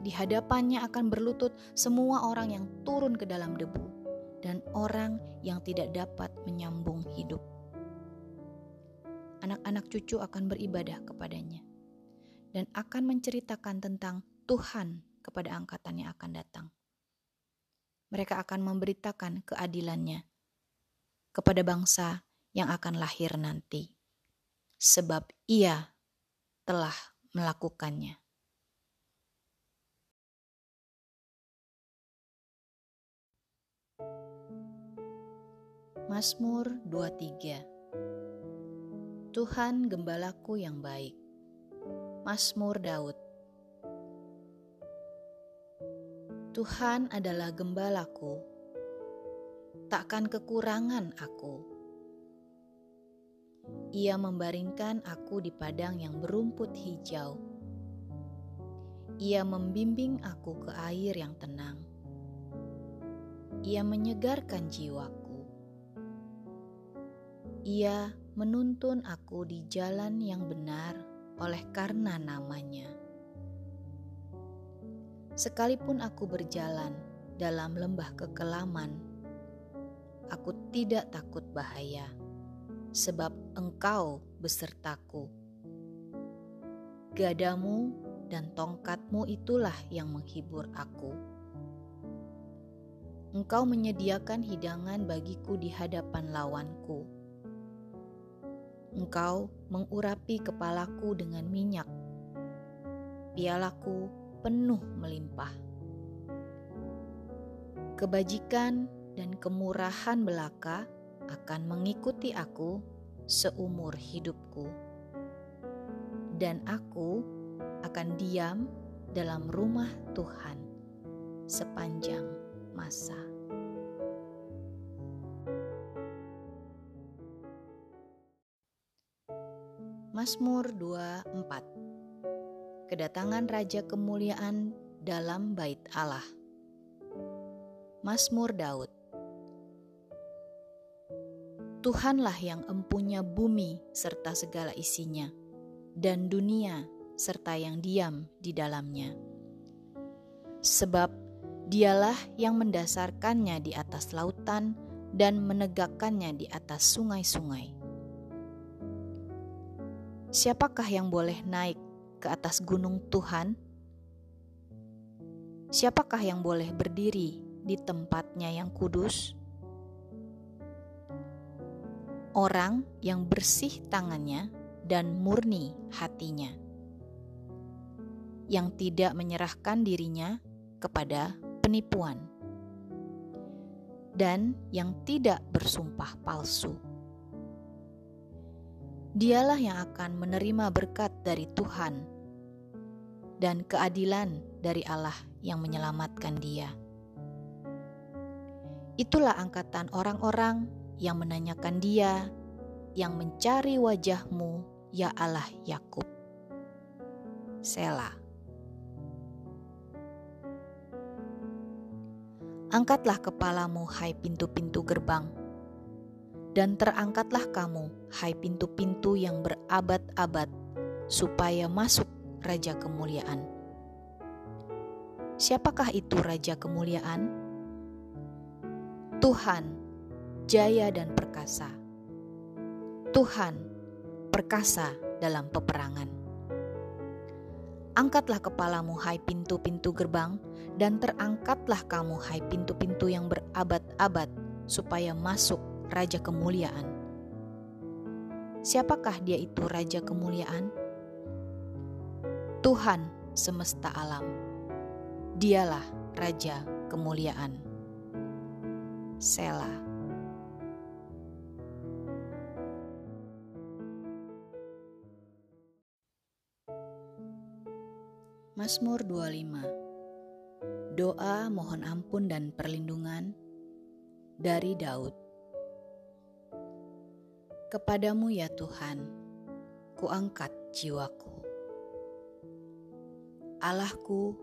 Di hadapannya akan berlutut semua orang yang turun ke dalam debu dan orang yang tidak dapat menyambung hidup anak-anak cucu akan beribadah kepadanya dan akan menceritakan tentang Tuhan kepada angkatan yang akan datang. Mereka akan memberitakan keadilannya kepada bangsa yang akan lahir nanti, sebab ia telah melakukannya. Mazmur 23 Tuhan gembalaku yang baik. Mazmur Daud. Tuhan adalah gembalaku, takkan kekurangan aku. Ia membaringkan aku di padang yang berumput hijau. Ia membimbing aku ke air yang tenang. Ia menyegarkan jiwaku. Ia menuntun aku di jalan yang benar oleh karena namanya. Sekalipun aku berjalan dalam lembah kekelaman, aku tidak takut bahaya, sebab Engkau besertaku. Gadamu dan tongkatmu itulah yang menghibur aku. Engkau menyediakan hidangan bagiku di hadapan lawanku. Engkau mengurapi kepalaku dengan minyak. Pialaku penuh melimpah. Kebajikan dan kemurahan belaka akan mengikuti aku seumur hidupku, dan aku akan diam dalam rumah Tuhan sepanjang masa. Mazmur 24 Kedatangan Raja Kemuliaan dalam Bait Allah. Mazmur Daud Tuhanlah yang empunya bumi serta segala isinya, dan dunia serta yang diam di dalamnya. Sebab dialah yang mendasarkannya di atas lautan dan menegakkannya di atas sungai-sungai. Siapakah yang boleh naik ke atas gunung Tuhan? Siapakah yang boleh berdiri di tempatnya yang kudus? Orang yang bersih tangannya dan murni hatinya, yang tidak menyerahkan dirinya kepada penipuan, dan yang tidak bersumpah palsu. Dialah yang akan menerima berkat dari Tuhan dan keadilan dari Allah yang menyelamatkan Dia. Itulah angkatan orang-orang yang menanyakan dia, yang mencari wajahmu, ya Allah Yakub. Sela. Angkatlah kepalamu, hai pintu-pintu gerbang, dan terangkatlah kamu, hai pintu-pintu yang berabad-abad, supaya masuk Raja Kemuliaan. Siapakah itu Raja Kemuliaan? Tuhan jaya dan perkasa. Tuhan, perkasa dalam peperangan. Angkatlah kepalamu, hai pintu-pintu gerbang, dan terangkatlah kamu, hai pintu-pintu yang berabad-abad, supaya masuk Raja Kemuliaan. Siapakah dia itu Raja Kemuliaan? Tuhan semesta alam. Dialah Raja Kemuliaan. Selah. Mazmur 25 Doa mohon ampun dan perlindungan dari Daud Kepadamu ya Tuhan, kuangkat jiwaku. Allahku,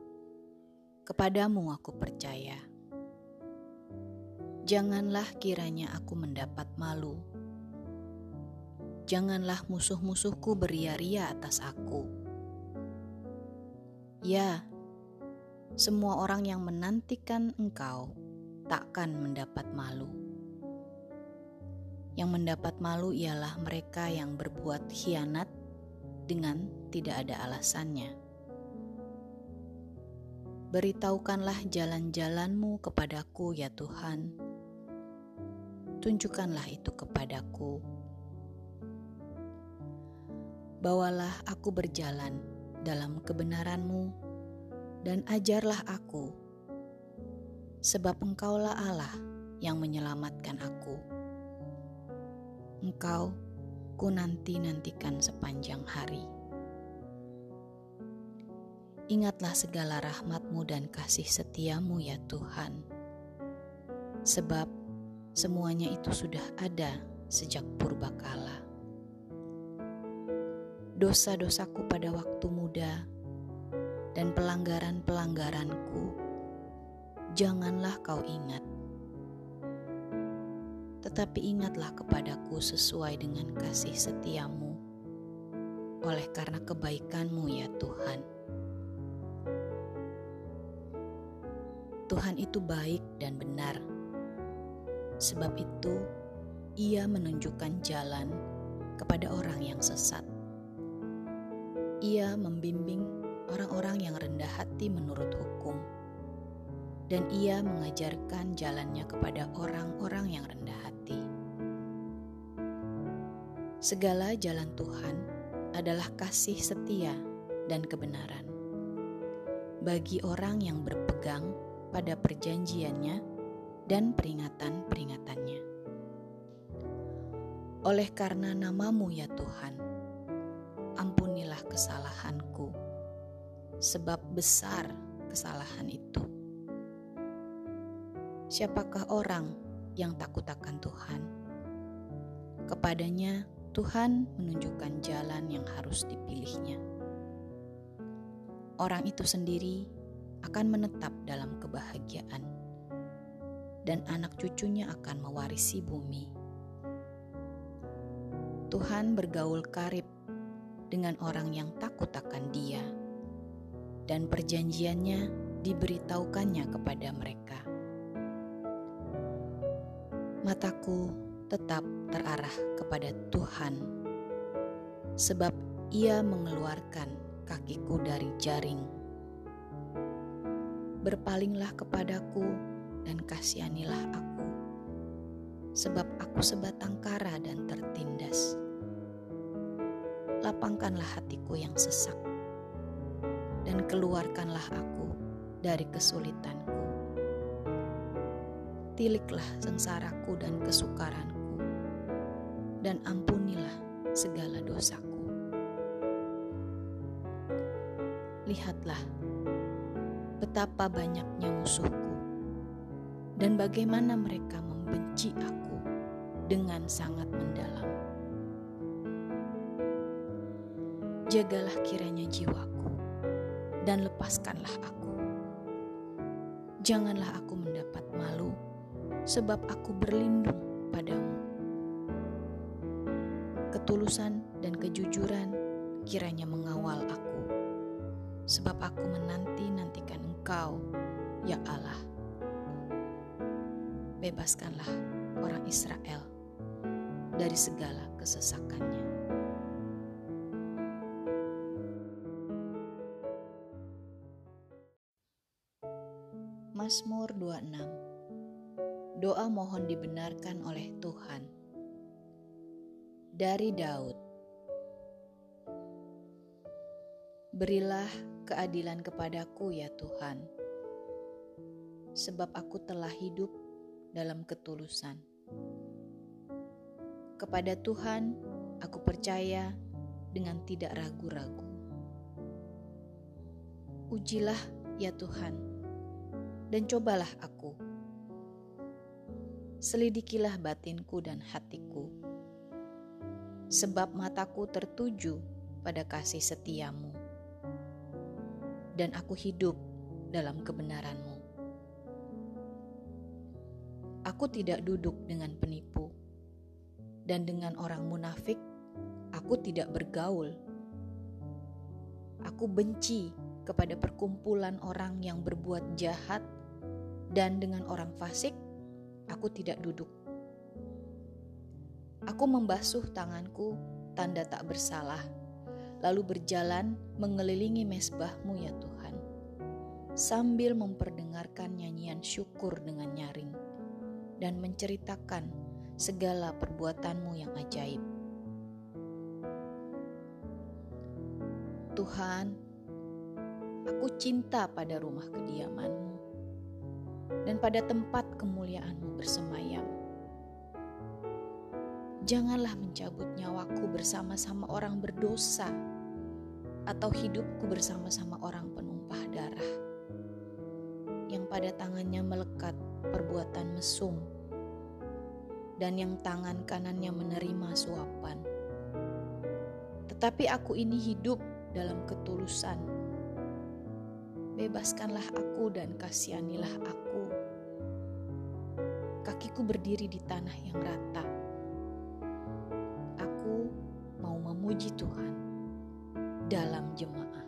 kepadamu aku percaya. Janganlah kiranya aku mendapat malu. Janganlah musuh-musuhku beria-ria atas aku Ya, semua orang yang menantikan engkau takkan mendapat malu. Yang mendapat malu ialah mereka yang berbuat khianat dengan tidak ada alasannya. Beritahukanlah jalan-jalanmu kepadaku, ya Tuhan. Tunjukkanlah itu kepadaku. Bawalah aku berjalan dalam kebenaranmu dan ajarlah aku, sebab engkaulah Allah yang menyelamatkan aku. Engkau ku nanti-nantikan sepanjang hari. Ingatlah segala rahmatmu dan kasih setiamu ya Tuhan, sebab semuanya itu sudah ada sejak purbakala dosa-dosaku pada waktu muda dan pelanggaran-pelanggaranku, janganlah kau ingat. Tetapi ingatlah kepadaku sesuai dengan kasih setiamu, oleh karena kebaikanmu ya Tuhan. Tuhan itu baik dan benar. Sebab itu, Ia menunjukkan jalan kepada orang yang sesat. Ia membimbing orang-orang yang rendah hati menurut hukum, dan Ia mengajarkan jalannya kepada orang-orang yang rendah hati. Segala jalan Tuhan adalah kasih setia dan kebenaran bagi orang yang berpegang pada perjanjiannya dan peringatan-peringatannya. Oleh karena namamu ya Tuhan, ampunilah kesalahanku, sebab besar kesalahan itu. Siapakah orang yang takut akan Tuhan? Kepadanya Tuhan menunjukkan jalan yang harus dipilihnya. Orang itu sendiri akan menetap dalam kebahagiaan, dan anak cucunya akan mewarisi bumi. Tuhan bergaul karib dengan orang yang takut akan Dia, dan perjanjiannya diberitahukannya kepada mereka. Mataku tetap terarah kepada Tuhan, sebab Ia mengeluarkan kakiku dari jaring berpalinglah kepadaku dan kasihanilah aku, sebab aku sebatang kara dan tertindas. Lapangkanlah hatiku yang sesak, dan keluarkanlah aku dari kesulitanku. Tiliklah sengsaraku dan kesukaranku, dan ampunilah segala dosaku. Lihatlah, betapa banyaknya musuhku dan bagaimana mereka membenci aku dengan sangat mendalam. Jagalah kiranya jiwaku dan lepaskanlah aku. Janganlah aku mendapat malu sebab aku berlindung padamu. Ketulusan dan kejujuran kiranya mengawal aku sebab aku menanti-nantikan Engkau, ya Allah. Bebaskanlah orang Israel dari segala kesesakannya. Dari Daud Berilah keadilan kepadaku ya Tuhan, sebab aku telah hidup dalam ketulusan. Kepada Tuhan aku percaya dengan tidak ragu-ragu. Ujilah ya Tuhan, dan cobalah aku. Selidikilah batinku dan hatiku, sebab mataku tertuju pada kasih setiamu dan aku hidup dalam kebenaranmu. Aku tidak duduk dengan penipu, dan dengan orang munafik aku tidak bergaul. Aku benci kepada perkumpulan orang yang berbuat jahat, dan dengan orang fasik aku tidak duduk. Aku membasuh tanganku, tanda tak bersalah lalu berjalan mengelilingi mesbahmu ya Tuhan, sambil memperdengarkan nyanyian syukur dengan nyaring dan menceritakan segala perbuatanmu yang ajaib. Tuhan, aku cinta pada rumah kediamanmu dan pada tempat kemuliaanmu bersemayam. Janganlah mencabut nyawaku bersama-sama orang berdosa atau hidupku bersama-sama orang penumpah darah yang pada tangannya melekat perbuatan mesum dan yang tangan kanannya menerima suapan. Tetapi aku ini hidup dalam ketulusan. Bebaskanlah aku dan kasihanilah aku. Kakiku berdiri di tanah yang rata memuji Tuhan dalam jemaah.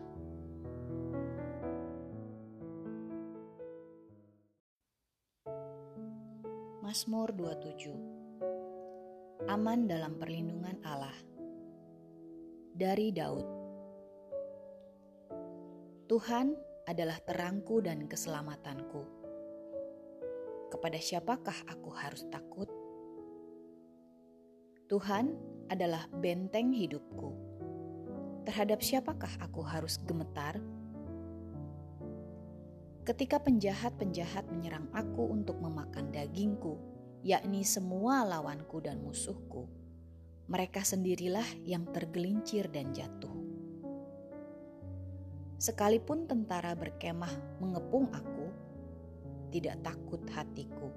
Mazmur 27 Aman dalam perlindungan Allah Dari Daud Tuhan adalah terangku dan keselamatanku. Kepada siapakah aku harus takut? Tuhan adalah benteng hidupku. Terhadap siapakah aku harus gemetar? Ketika penjahat-penjahat menyerang aku untuk memakan dagingku, yakni semua lawanku dan musuhku, mereka sendirilah yang tergelincir dan jatuh. Sekalipun tentara berkemah mengepung aku, tidak takut hatiku.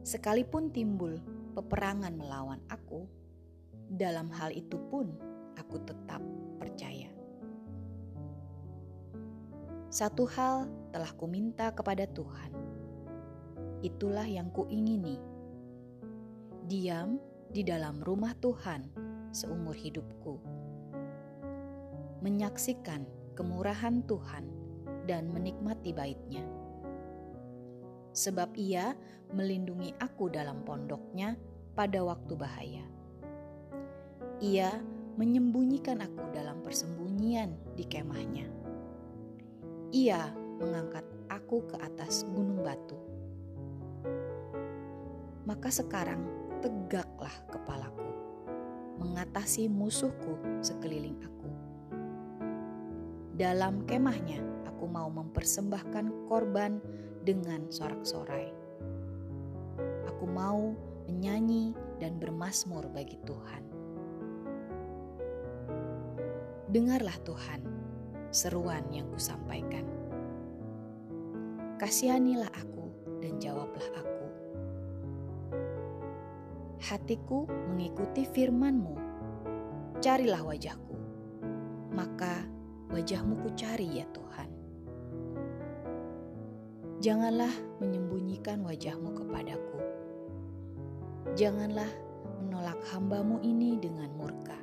Sekalipun timbul peperangan melawan aku, dalam hal itu pun aku tetap percaya. Satu hal telah kuminta kepada Tuhan. Itulah yang kuingini. Diam di dalam rumah Tuhan seumur hidupku. Menyaksikan kemurahan Tuhan dan menikmati baitnya. Sebab ia melindungi aku dalam pondoknya pada waktu bahaya. Ia menyembunyikan aku dalam persembunyian di kemahnya ia mengangkat aku ke atas gunung batu. Maka sekarang tegaklah kepalaku, mengatasi musuhku sekeliling aku. Dalam kemahnya, aku mau mempersembahkan korban dengan sorak-sorai. Aku mau menyanyi dan bermasmur bagi Tuhan. Dengarlah Tuhan, seruan yang kusampaikan. Kasihanilah aku dan jawablah aku. Hatiku mengikuti firmanmu. Carilah wajahku, maka wajahmu ku cari ya Tuhan. Janganlah menyembunyikan wajahmu kepadaku. Janganlah menolak hambamu ini dengan murka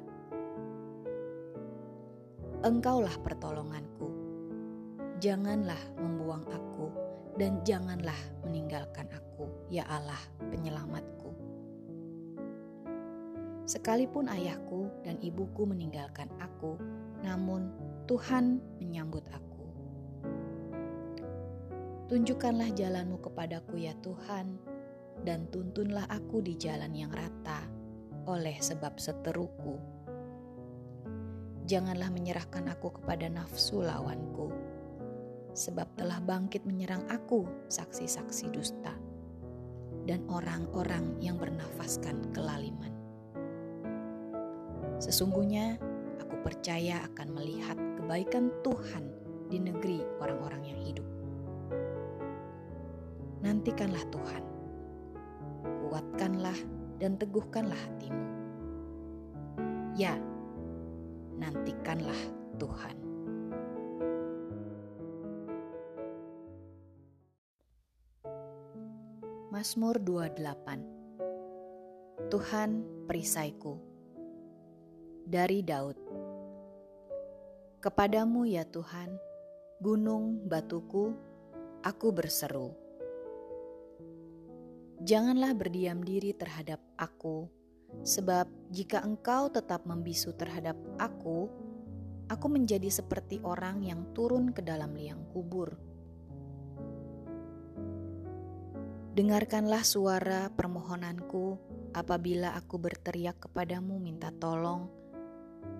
Engkaulah pertolonganku. Janganlah membuang aku dan janganlah meninggalkan aku, ya Allah, penyelamatku. Sekalipun ayahku dan ibuku meninggalkan aku, namun Tuhan menyambut aku. Tunjukkanlah jalanmu kepadaku ya Tuhan, dan tuntunlah aku di jalan yang rata oleh sebab seteruku Janganlah menyerahkan aku kepada nafsu lawanku, sebab telah bangkit menyerang aku saksi-saksi dusta dan orang-orang yang bernafaskan kelaliman. Sesungguhnya aku percaya akan melihat kebaikan Tuhan di negeri orang-orang yang hidup. Nantikanlah Tuhan, kuatkanlah dan teguhkanlah hatimu. Ya, nantikanlah Tuhan. Mazmur 28 Tuhan perisaiku Dari Daud Kepadamu ya Tuhan, gunung batuku, aku berseru. Janganlah berdiam diri terhadap aku Sebab jika engkau tetap membisu terhadap aku, aku menjadi seperti orang yang turun ke dalam liang kubur. Dengarkanlah suara permohonanku apabila aku berteriak kepadamu minta tolong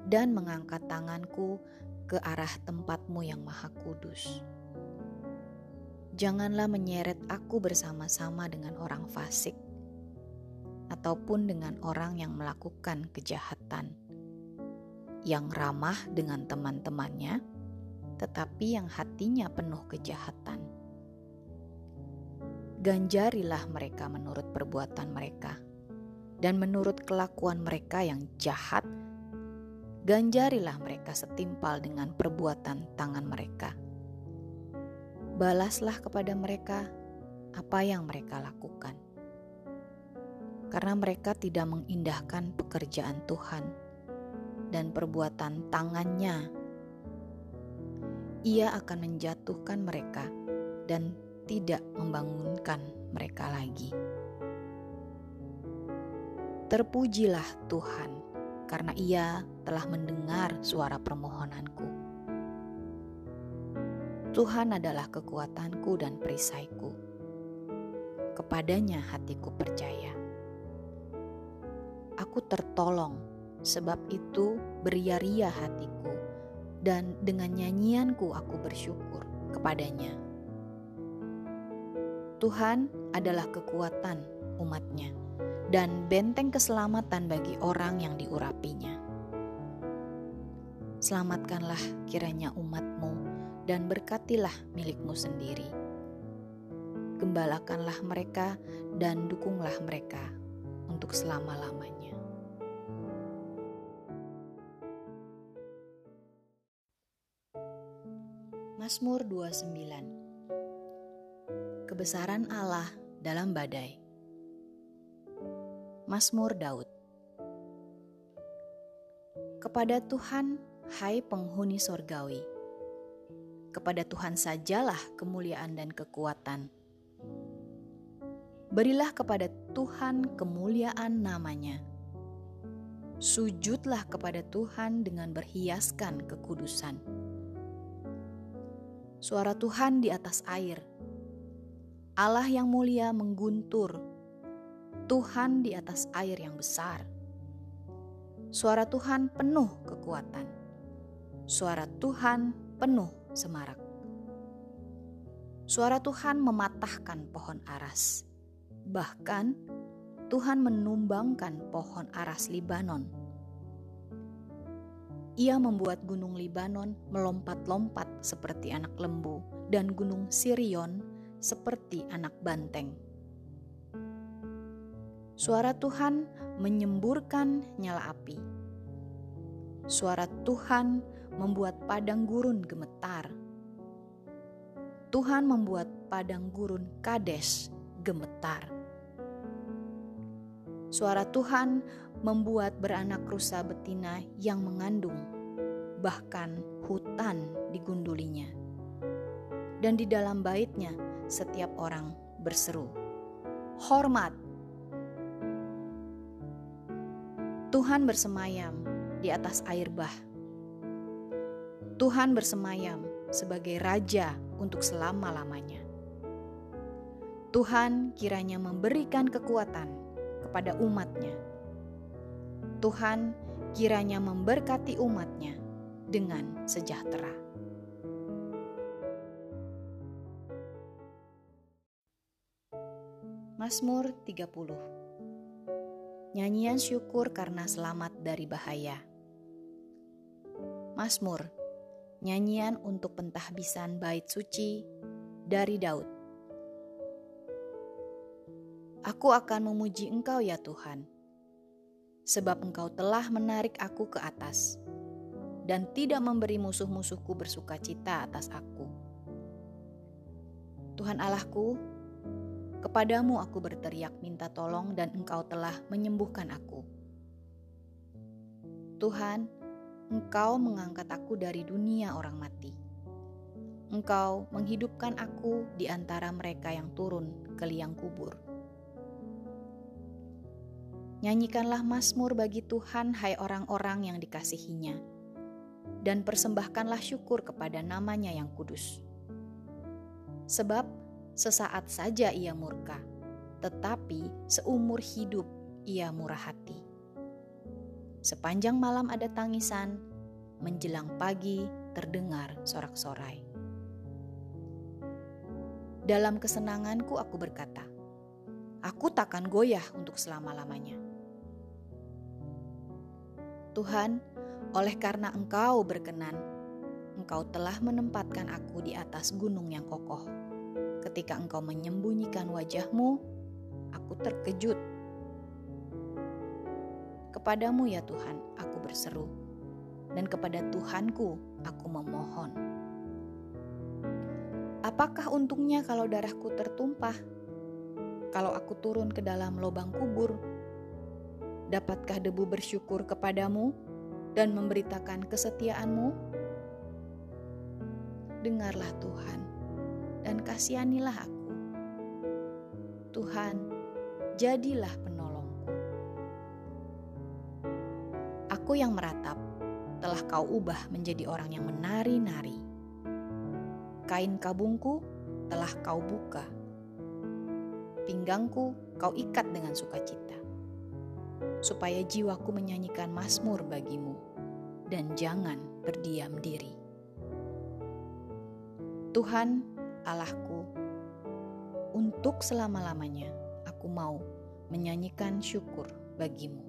dan mengangkat tanganku ke arah tempatmu yang maha kudus. Janganlah menyeret aku bersama-sama dengan orang fasik ataupun dengan orang yang melakukan kejahatan, yang ramah dengan teman-temannya, tetapi yang hatinya penuh kejahatan. Ganjarilah mereka menurut perbuatan mereka, dan menurut kelakuan mereka yang jahat, ganjarilah mereka setimpal dengan perbuatan tangan mereka. Balaslah kepada mereka apa yang mereka lakukan karena mereka tidak mengindahkan pekerjaan Tuhan dan perbuatan tangannya. Ia akan menjatuhkan mereka dan tidak membangunkan mereka lagi. Terpujilah Tuhan, karena Ia telah mendengar suara permohonanku. Tuhan adalah kekuatanku dan perisaiku. Kepadanya hatiku percaya. Aku tertolong, sebab itu beria-ria hatiku, dan dengan nyanyianku aku bersyukur kepadanya. Tuhan adalah kekuatan umatnya dan benteng keselamatan bagi orang yang diurapinya. Selamatkanlah kiranya umatmu dan berkatilah milikmu sendiri. Gembalakanlah mereka dan dukunglah mereka untuk selama-lamanya. Mazmur 29 Kebesaran Allah dalam badai Mazmur Daud Kepada Tuhan, hai penghuni sorgawi, kepada Tuhan sajalah kemuliaan dan kekuatan. Berilah kepada Tuhan kemuliaan namanya. Sujudlah kepada Tuhan dengan berhiaskan kekudusan. Suara Tuhan di atas air. Allah yang mulia mengguntur Tuhan di atas air yang besar. Suara Tuhan penuh kekuatan. Suara Tuhan penuh semarak. Suara Tuhan mematahkan pohon aras. Bahkan Tuhan menumbangkan pohon aras Libanon. Ia membuat gunung Libanon melompat-lompat seperti anak lembu dan gunung Sirion seperti anak banteng. Suara Tuhan menyemburkan nyala api. Suara Tuhan membuat padang gurun gemetar. Tuhan membuat padang gurun Kades gemetar. Suara Tuhan membuat beranak rusa betina yang mengandung, bahkan hutan digundulinya. Dan di dalam baitnya setiap orang berseru, Hormat Tuhan bersemayam di atas air bah. Tuhan bersemayam sebagai raja untuk selama-lamanya. Tuhan kiranya memberikan kekuatan kepada umatnya. Tuhan kiranya memberkati umatnya dengan sejahtera. Mazmur 30 Nyanyian syukur karena selamat dari bahaya. Mazmur, nyanyian untuk pentahbisan bait suci dari Daud. Aku akan memuji Engkau ya Tuhan, sebab Engkau telah menarik aku ke atas dan tidak memberi musuh-musuhku bersuka cita atas aku. Tuhan Allahku, Kepadamu aku berteriak minta tolong dan engkau telah menyembuhkan aku. Tuhan, engkau mengangkat aku dari dunia orang mati. Engkau menghidupkan aku di antara mereka yang turun ke liang kubur. Nyanyikanlah Mazmur bagi Tuhan, hai orang-orang yang dikasihinya, dan persembahkanlah syukur kepada namanya yang kudus. Sebab Sesaat saja ia murka, tetapi seumur hidup ia murah hati. Sepanjang malam ada tangisan, menjelang pagi terdengar sorak-sorai. Dalam kesenanganku aku berkata, aku takkan goyah untuk selama-lamanya. Tuhan, oleh karena Engkau berkenan, Engkau telah menempatkan aku di atas gunung yang kokoh ketika engkau menyembunyikan wajahmu, aku terkejut. Kepadamu ya Tuhan, aku berseru, dan kepada Tuhanku aku memohon. Apakah untungnya kalau darahku tertumpah? Kalau aku turun ke dalam lubang kubur, dapatkah debu bersyukur kepadamu dan memberitakan kesetiaanmu? Dengarlah Tuhan, dan kasihanilah aku. Tuhan, jadilah penolongku. Aku yang meratap, telah kau ubah menjadi orang yang menari-nari. Kain kabungku telah kau buka. Pinggangku kau ikat dengan sukacita, supaya jiwaku menyanyikan mazmur bagimu, dan jangan berdiam diri. Tuhan Allahku, untuk selama-lamanya aku mau menyanyikan syukur bagimu.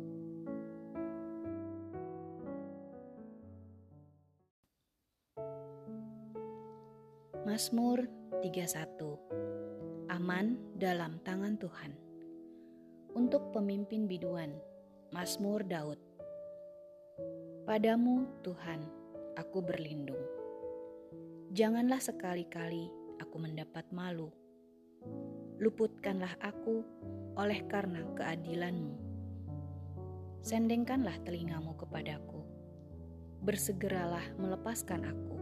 Mazmur 31 Aman dalam tangan Tuhan. Untuk pemimpin biduan Mazmur Daud. Padamu Tuhan aku berlindung. Janganlah sekali-kali aku mendapat malu. Luputkanlah aku oleh karena keadilanmu. Sendengkanlah telingamu kepadaku, bersegeralah melepaskan aku.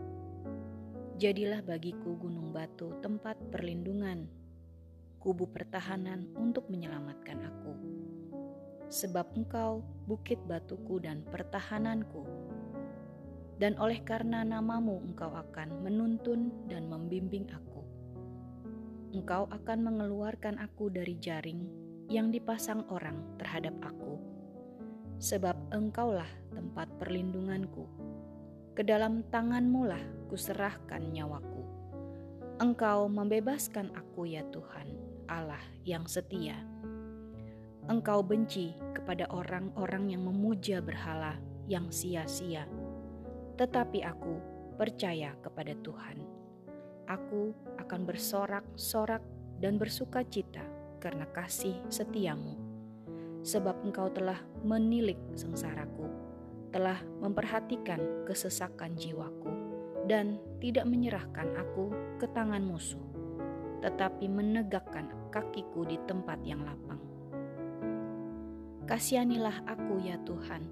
Jadilah bagiku gunung batu tempat perlindungan, kubu pertahanan untuk menyelamatkan aku. Sebab engkau bukit batuku dan pertahananku, dan oleh karena namamu engkau akan menuntun dan membimbing aku engkau akan mengeluarkan aku dari jaring yang dipasang orang terhadap aku. Sebab engkaulah tempat perlindunganku. Ke dalam tanganmu lah kuserahkan nyawaku. Engkau membebaskan aku ya Tuhan, Allah yang setia. Engkau benci kepada orang-orang yang memuja berhala yang sia-sia. Tetapi aku percaya kepada Tuhan aku akan bersorak-sorak dan bersuka cita karena kasih setiamu. Sebab engkau telah menilik sengsaraku, telah memperhatikan kesesakan jiwaku, dan tidak menyerahkan aku ke tangan musuh, tetapi menegakkan kakiku di tempat yang lapang. Kasihanilah aku ya Tuhan,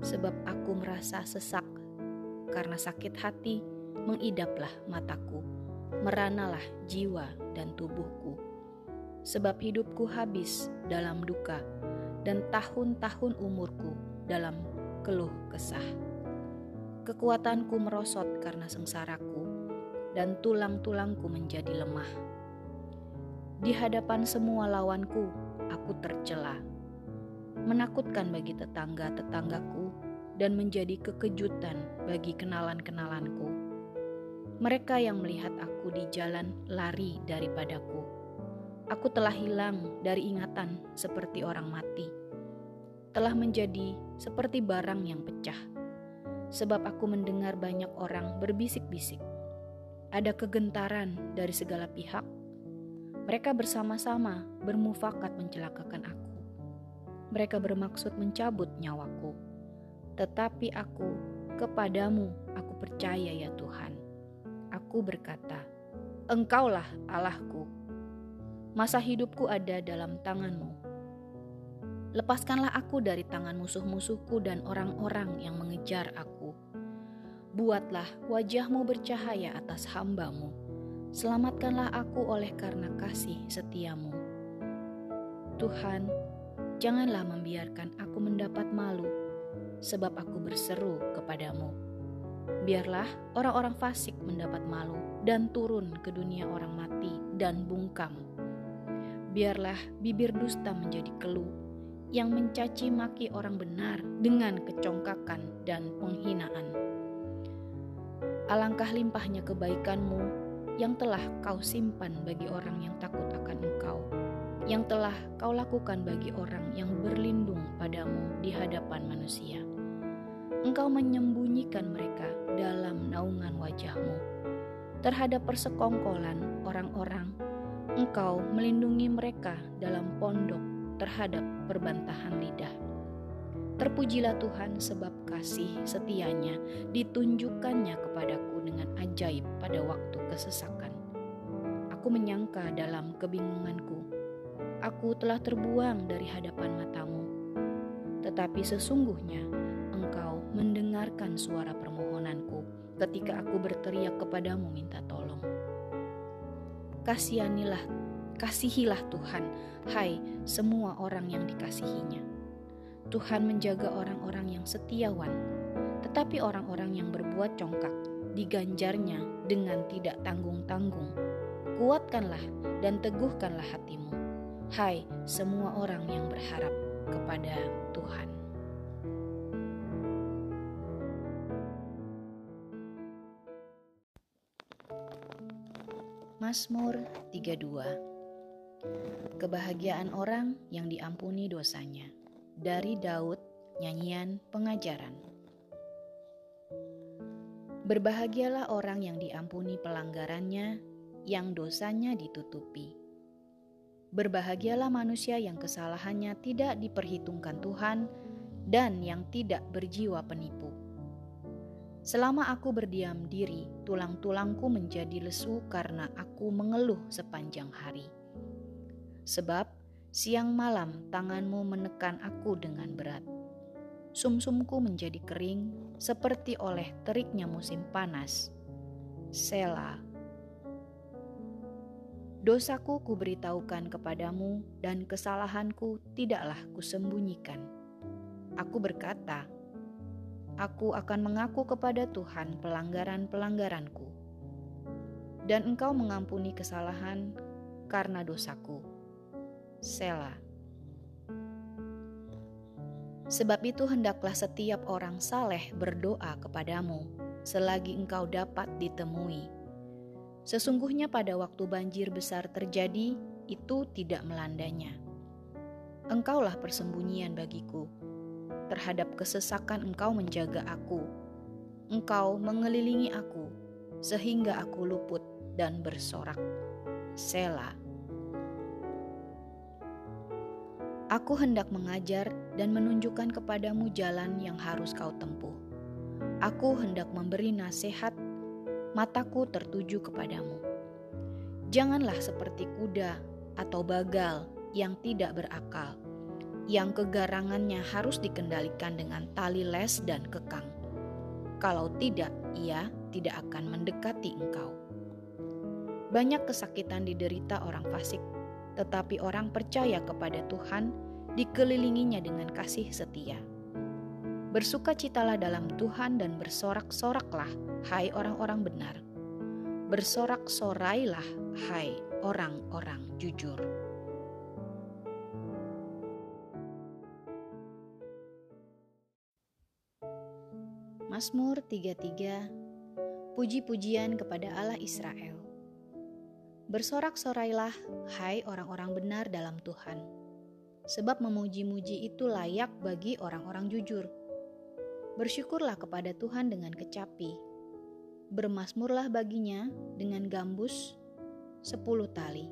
sebab aku merasa sesak, karena sakit hati mengidaplah mataku meranalah jiwa dan tubuhku. Sebab hidupku habis dalam duka dan tahun-tahun umurku dalam keluh kesah. Kekuatanku merosot karena sengsaraku dan tulang-tulangku menjadi lemah. Di hadapan semua lawanku, aku tercela. Menakutkan bagi tetangga-tetanggaku dan menjadi kekejutan bagi kenalan-kenalanku mereka yang melihat aku di jalan lari daripadaku. Aku telah hilang dari ingatan seperti orang mati. Telah menjadi seperti barang yang pecah. Sebab aku mendengar banyak orang berbisik-bisik. Ada kegentaran dari segala pihak. Mereka bersama-sama bermufakat mencelakakan aku. Mereka bermaksud mencabut nyawaku. Tetapi aku kepadamu aku percaya ya Tuhan aku berkata, Engkaulah Allahku. Masa hidupku ada dalam tanganmu. Lepaskanlah aku dari tangan musuh-musuhku dan orang-orang yang mengejar aku. Buatlah wajahmu bercahaya atas hambamu. Selamatkanlah aku oleh karena kasih setiamu. Tuhan, janganlah membiarkan aku mendapat malu, sebab aku berseru kepadamu. Biarlah orang-orang fasik mendapat malu dan turun ke dunia orang mati dan bungkam. Biarlah bibir dusta menjadi keluh yang mencaci maki orang benar dengan kecongkakan dan penghinaan. Alangkah limpahnya kebaikanmu yang telah kau simpan bagi orang yang takut akan engkau, yang telah kau lakukan bagi orang yang berlindung padamu di hadapan manusia. Engkau menyembunyikan mereka dalam naungan wajahmu. Terhadap persekongkolan orang-orang, engkau melindungi mereka dalam pondok terhadap perbantahan lidah. Terpujilah Tuhan sebab kasih setianya ditunjukkannya kepadaku dengan ajaib pada waktu kesesakan. Aku menyangka dalam kebingunganku, aku telah terbuang dari hadapan matamu. Tetapi sesungguhnya engkau mendengarkan suara permohonanku ketika aku berteriak kepadamu minta tolong. Kasihanilah, Kasihilah Tuhan, hai semua orang yang dikasihinya. Tuhan menjaga orang-orang yang setiawan, tetapi orang-orang yang berbuat congkak diganjarnya dengan tidak tanggung-tanggung. Kuatkanlah dan teguhkanlah hatimu, hai semua orang yang berharap kepada Tuhan. Mazmur 32 Kebahagiaan orang yang diampuni dosanya. Dari Daud, nyanyian pengajaran. Berbahagialah orang yang diampuni pelanggarannya, yang dosanya ditutupi. Berbahagialah manusia yang kesalahannya tidak diperhitungkan Tuhan dan yang tidak berjiwa penipu. Selama aku berdiam diri, tulang-tulangku menjadi lesu karena aku mengeluh sepanjang hari. Sebab siang malam tanganmu menekan aku dengan berat. Sumsumku menjadi kering seperti oleh teriknya musim panas. Sela. Dosaku kuberitahukan kepadamu dan kesalahanku tidaklah kusembunyikan. Aku berkata, Aku akan mengaku kepada Tuhan pelanggaran-pelanggaranku. Dan engkau mengampuni kesalahan karena dosaku Sela. Sebab itu hendaklah setiap orang saleh berdoa kepadamu selagi engkau dapat ditemui. Sesungguhnya pada waktu banjir besar terjadi, itu tidak melandanya. Engkaulah persembunyian bagiku. Terhadap kesesakan engkau menjaga aku. Engkau mengelilingi aku, sehingga aku luput dan bersorak. Selah. Aku hendak mengajar dan menunjukkan kepadamu jalan yang harus kau tempuh. Aku hendak memberi nasihat, mataku tertuju kepadamu. Janganlah seperti kuda atau bagal yang tidak berakal, yang kegarangannya harus dikendalikan dengan tali les dan kekang. Kalau tidak, ia tidak akan mendekati engkau. Banyak kesakitan diderita orang fasik tetapi orang percaya kepada Tuhan dikelilinginya dengan kasih setia. Bersukacitalah dalam Tuhan dan bersorak-soraklah, hai orang-orang benar. Bersorak-sorailah, hai orang-orang jujur. Mazmur 33 Puji-pujian kepada Allah Israel Bersorak-sorailah, hai orang-orang benar dalam Tuhan. Sebab memuji-muji itu layak bagi orang-orang jujur. Bersyukurlah kepada Tuhan dengan kecapi. Bermasmurlah baginya dengan gambus sepuluh tali.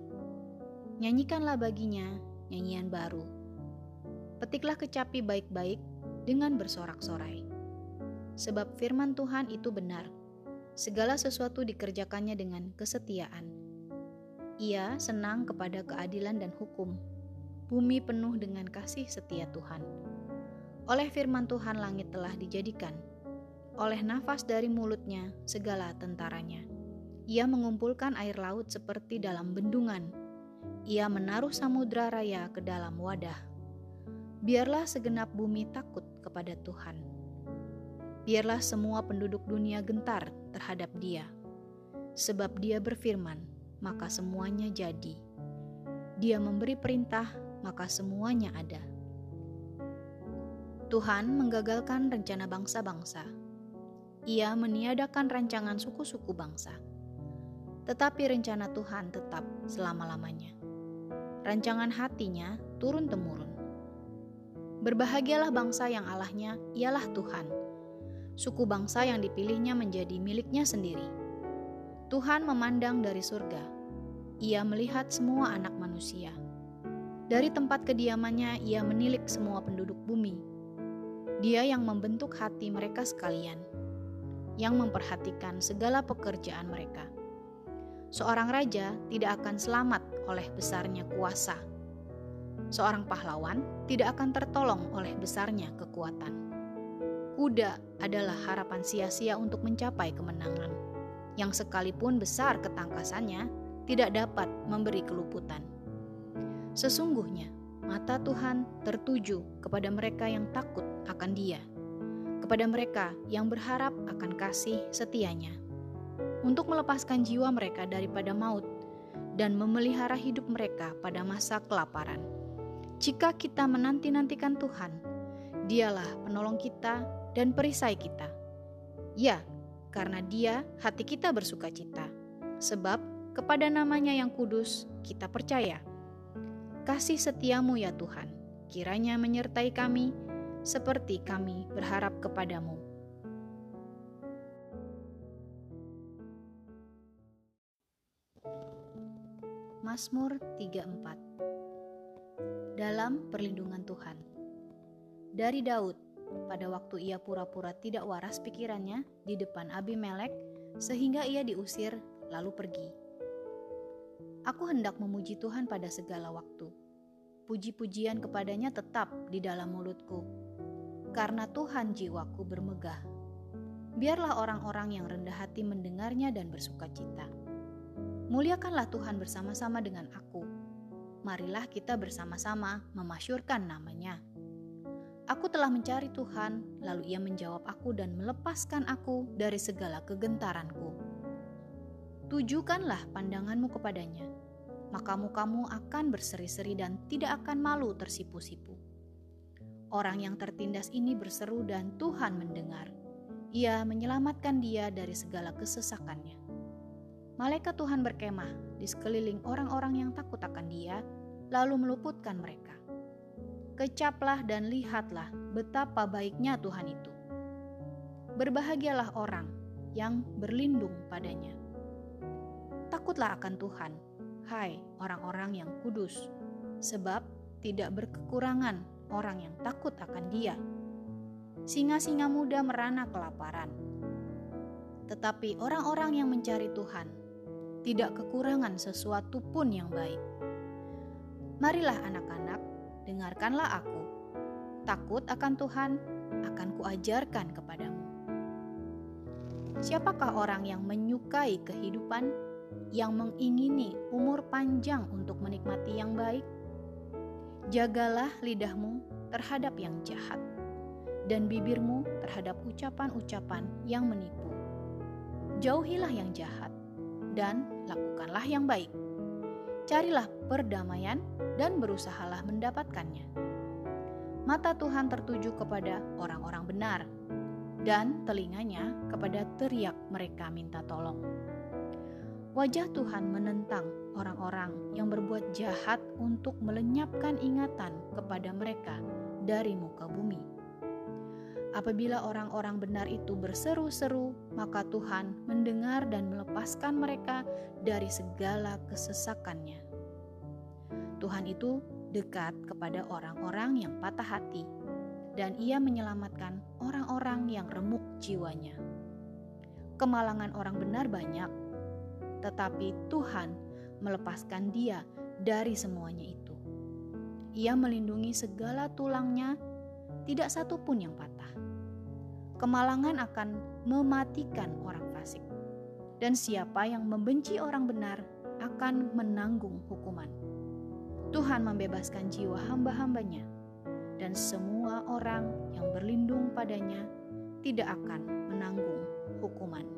Nyanyikanlah baginya nyanyian baru. Petiklah kecapi baik-baik dengan bersorak-sorai. Sebab firman Tuhan itu benar. Segala sesuatu dikerjakannya dengan kesetiaan ia senang kepada keadilan dan hukum. Bumi penuh dengan kasih setia Tuhan. Oleh firman Tuhan langit telah dijadikan. Oleh nafas dari mulutnya segala tentaranya. Ia mengumpulkan air laut seperti dalam bendungan. Ia menaruh samudra raya ke dalam wadah. Biarlah segenap bumi takut kepada Tuhan. Biarlah semua penduduk dunia gentar terhadap Dia, sebab Dia berfirman, maka semuanya jadi. Dia memberi perintah, maka semuanya ada. Tuhan menggagalkan rencana bangsa-bangsa. Ia meniadakan rancangan suku-suku bangsa. Tetapi rencana Tuhan tetap selama-lamanya. Rancangan hatinya turun-temurun. Berbahagialah bangsa yang Allahnya ialah Tuhan. Suku bangsa yang dipilihnya menjadi miliknya sendiri Tuhan memandang dari surga. Ia melihat semua anak manusia. Dari tempat kediamannya, ia menilik semua penduduk bumi. Dia yang membentuk hati mereka sekalian, yang memperhatikan segala pekerjaan mereka. Seorang raja tidak akan selamat oleh besarnya kuasa. Seorang pahlawan tidak akan tertolong oleh besarnya kekuatan. Kuda adalah harapan sia-sia untuk mencapai kemenangan yang sekalipun besar ketangkasannya tidak dapat memberi keluputan. Sesungguhnya, mata Tuhan tertuju kepada mereka yang takut akan Dia, kepada mereka yang berharap akan kasih setianya, untuk melepaskan jiwa mereka daripada maut dan memelihara hidup mereka pada masa kelaparan. Jika kita menanti-nantikan Tuhan, Dialah penolong kita dan perisai kita. Ya, karena Dia hati kita bersuka cita, sebab kepada namanya yang kudus kita percaya. Kasih setiamu ya Tuhan, kiranya menyertai kami seperti kami berharap kepadamu. Mazmur 34 Dalam perlindungan Tuhan Dari Daud, pada waktu ia pura-pura tidak waras pikirannya di depan Abimelek, sehingga ia diusir lalu pergi. Aku hendak memuji Tuhan pada segala waktu. Puji-pujian kepadanya tetap di dalam mulutku, karena Tuhan jiwaku bermegah. Biarlah orang-orang yang rendah hati mendengarnya dan bersuka cita Muliakanlah Tuhan bersama-sama dengan aku. Marilah kita bersama-sama memasyurkan namanya. Aku telah mencari Tuhan, lalu ia menjawab aku dan melepaskan aku dari segala kegentaranku. Tujukanlah pandanganmu kepadanya, maka mukamu akan berseri-seri dan tidak akan malu tersipu-sipu. Orang yang tertindas ini berseru dan Tuhan mendengar. Ia menyelamatkan dia dari segala kesesakannya. Malaikat Tuhan berkemah di sekeliling orang-orang yang takut akan Dia, lalu meluputkan mereka. Kecaplah dan lihatlah betapa baiknya Tuhan itu. Berbahagialah orang yang berlindung padanya. Takutlah akan Tuhan, hai orang-orang yang kudus, sebab tidak berkekurangan orang yang takut akan Dia. Singa-singa muda merana kelaparan, tetapi orang-orang yang mencari Tuhan tidak kekurangan sesuatu pun yang baik. Marilah anak-anak, dengarkanlah aku. Takut akan Tuhan, akan kuajarkan kepadamu. Siapakah orang yang menyukai kehidupan, yang mengingini umur panjang untuk menikmati yang baik? Jagalah lidahmu terhadap yang jahat, dan bibirmu terhadap ucapan-ucapan yang menipu. Jauhilah yang jahat, dan lakukanlah yang baik. Carilah perdamaian dan berusahalah mendapatkannya. Mata Tuhan tertuju kepada orang-orang benar, dan telinganya kepada teriak mereka minta tolong. Wajah Tuhan menentang orang-orang yang berbuat jahat untuk melenyapkan ingatan kepada mereka dari muka bumi. Apabila orang-orang benar itu berseru-seru, maka Tuhan mendengar dan melepaskan mereka dari segala kesesakannya. Tuhan itu dekat kepada orang-orang yang patah hati, dan Ia menyelamatkan orang-orang yang remuk jiwanya. Kemalangan orang benar banyak, tetapi Tuhan melepaskan dia dari semuanya itu. Ia melindungi segala tulangnya, tidak satu pun yang patah kemalangan akan mematikan orang fasik. Dan siapa yang membenci orang benar akan menanggung hukuman. Tuhan membebaskan jiwa hamba-hambanya, dan semua orang yang berlindung padanya tidak akan menanggung hukuman.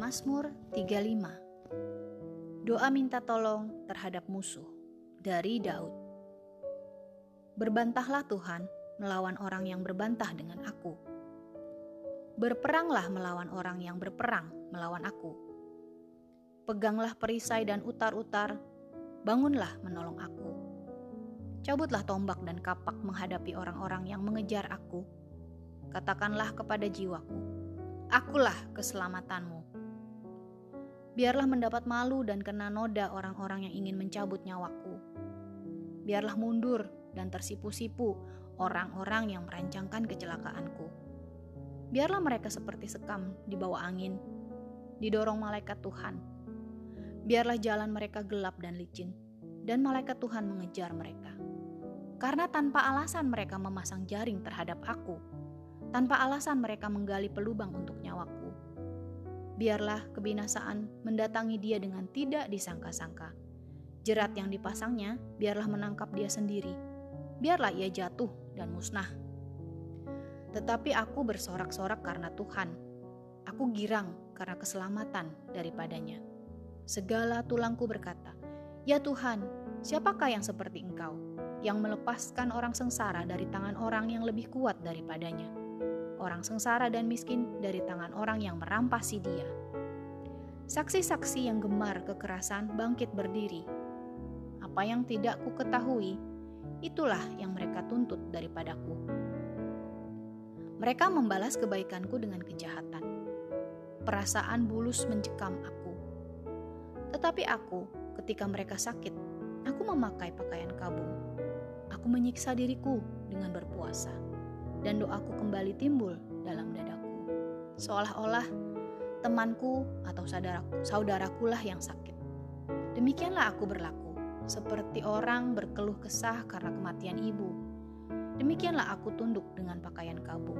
Mazmur 35 Doa minta tolong terhadap musuh dari Daud. Berbantahlah Tuhan melawan orang yang berbantah dengan aku. Berperanglah melawan orang yang berperang melawan aku. Peganglah perisai dan utar-utar, bangunlah menolong aku. Cabutlah tombak dan kapak menghadapi orang-orang yang mengejar aku. Katakanlah kepada jiwaku, akulah keselamatanmu Biarlah mendapat malu dan kena noda orang-orang yang ingin mencabut nyawaku. Biarlah mundur dan tersipu-sipu orang-orang yang merancangkan kecelakaanku. Biarlah mereka seperti sekam di bawah angin, didorong malaikat Tuhan. Biarlah jalan mereka gelap dan licin, dan malaikat Tuhan mengejar mereka. Karena tanpa alasan mereka memasang jaring terhadap aku, tanpa alasan mereka menggali pelubang untuk nyawaku biarlah kebinasaan mendatangi dia dengan tidak disangka-sangka. Jerat yang dipasangnya biarlah menangkap dia sendiri. Biarlah ia jatuh dan musnah. Tetapi aku bersorak-sorak karena Tuhan. Aku girang karena keselamatan daripadanya. Segala tulangku berkata, "Ya Tuhan, siapakah yang seperti Engkau, yang melepaskan orang sengsara dari tangan orang yang lebih kuat daripadanya?" Orang sengsara dan miskin dari tangan orang yang merampasi dia. Saksi-saksi yang gemar kekerasan bangkit berdiri. Apa yang tidak ku ketahui, itulah yang mereka tuntut daripadaku. Mereka membalas kebaikanku dengan kejahatan. Perasaan bulus mencekam aku. Tetapi aku, ketika mereka sakit, aku memakai pakaian kabung. Aku menyiksa diriku dengan berpuasa dan doaku kembali timbul dalam dadaku. Seolah-olah temanku atau saudaraku, lah yang sakit. Demikianlah aku berlaku, seperti orang berkeluh kesah karena kematian ibu. Demikianlah aku tunduk dengan pakaian kabung.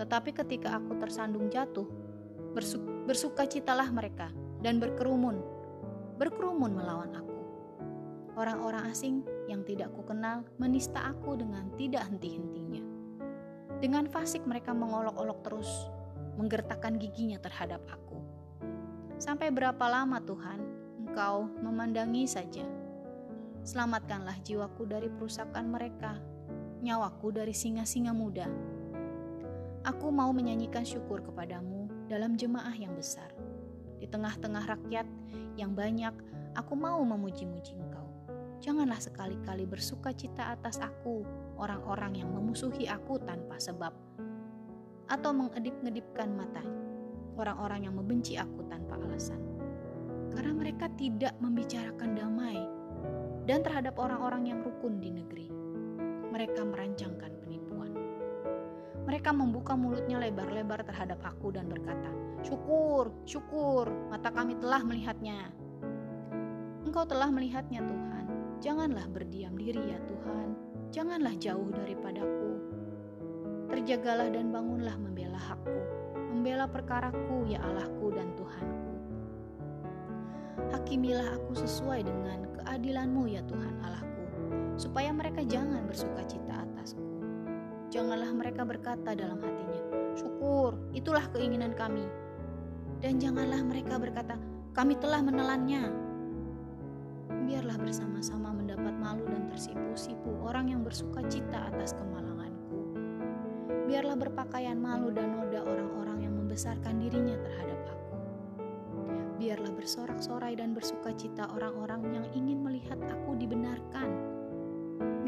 Tetapi ketika aku tersandung jatuh, bersu bersukacitalah mereka dan berkerumun, berkerumun melawan aku. Orang-orang asing yang tidak kukenal menista aku dengan tidak henti-hentinya. Dengan fasik mereka mengolok-olok terus, menggertakkan giginya terhadap aku. Sampai berapa lama Tuhan, Engkau memandangi saja. Selamatkanlah jiwaku dari perusakan mereka, nyawaku dari singa-singa muda. Aku mau menyanyikan syukur kepadamu dalam jemaah yang besar. Di tengah-tengah rakyat yang banyak, aku mau memuji-muji Engkau. Janganlah sekali-kali bersuka cita atas aku, orang-orang yang memusuhi aku tanpa sebab, atau mengedip-ngedipkan mata orang-orang yang membenci aku tanpa alasan. Karena mereka tidak membicarakan damai dan terhadap orang-orang yang rukun di negeri. Mereka merancangkan penipuan. Mereka membuka mulutnya lebar-lebar terhadap aku dan berkata, Syukur, syukur, mata kami telah melihatnya. Engkau telah melihatnya Tuhan Janganlah berdiam diri ya Tuhan, janganlah jauh daripadaku. Terjagalah dan bangunlah membela hakku, membela perkaraku ya Allahku dan Tuhanku. Hakimilah aku sesuai dengan keadilanmu ya Tuhan Allahku, supaya mereka jangan bersuka cita atasku. Janganlah mereka berkata dalam hatinya, syukur, itulah keinginan kami. Dan janganlah mereka berkata, kami telah menelannya, biarlah bersama-sama mendapat malu dan tersipu-sipu orang yang bersuka cita atas kemalanganku. Biarlah berpakaian malu dan noda orang-orang yang membesarkan dirinya terhadap aku. Biarlah bersorak-sorai dan bersuka cita orang-orang yang ingin melihat aku dibenarkan.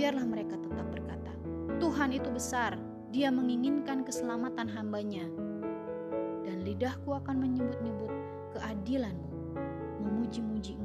Biarlah mereka tetap berkata, Tuhan itu besar, dia menginginkan keselamatan hambanya. Dan lidahku akan menyebut-nyebut keadilanmu, memuji-muji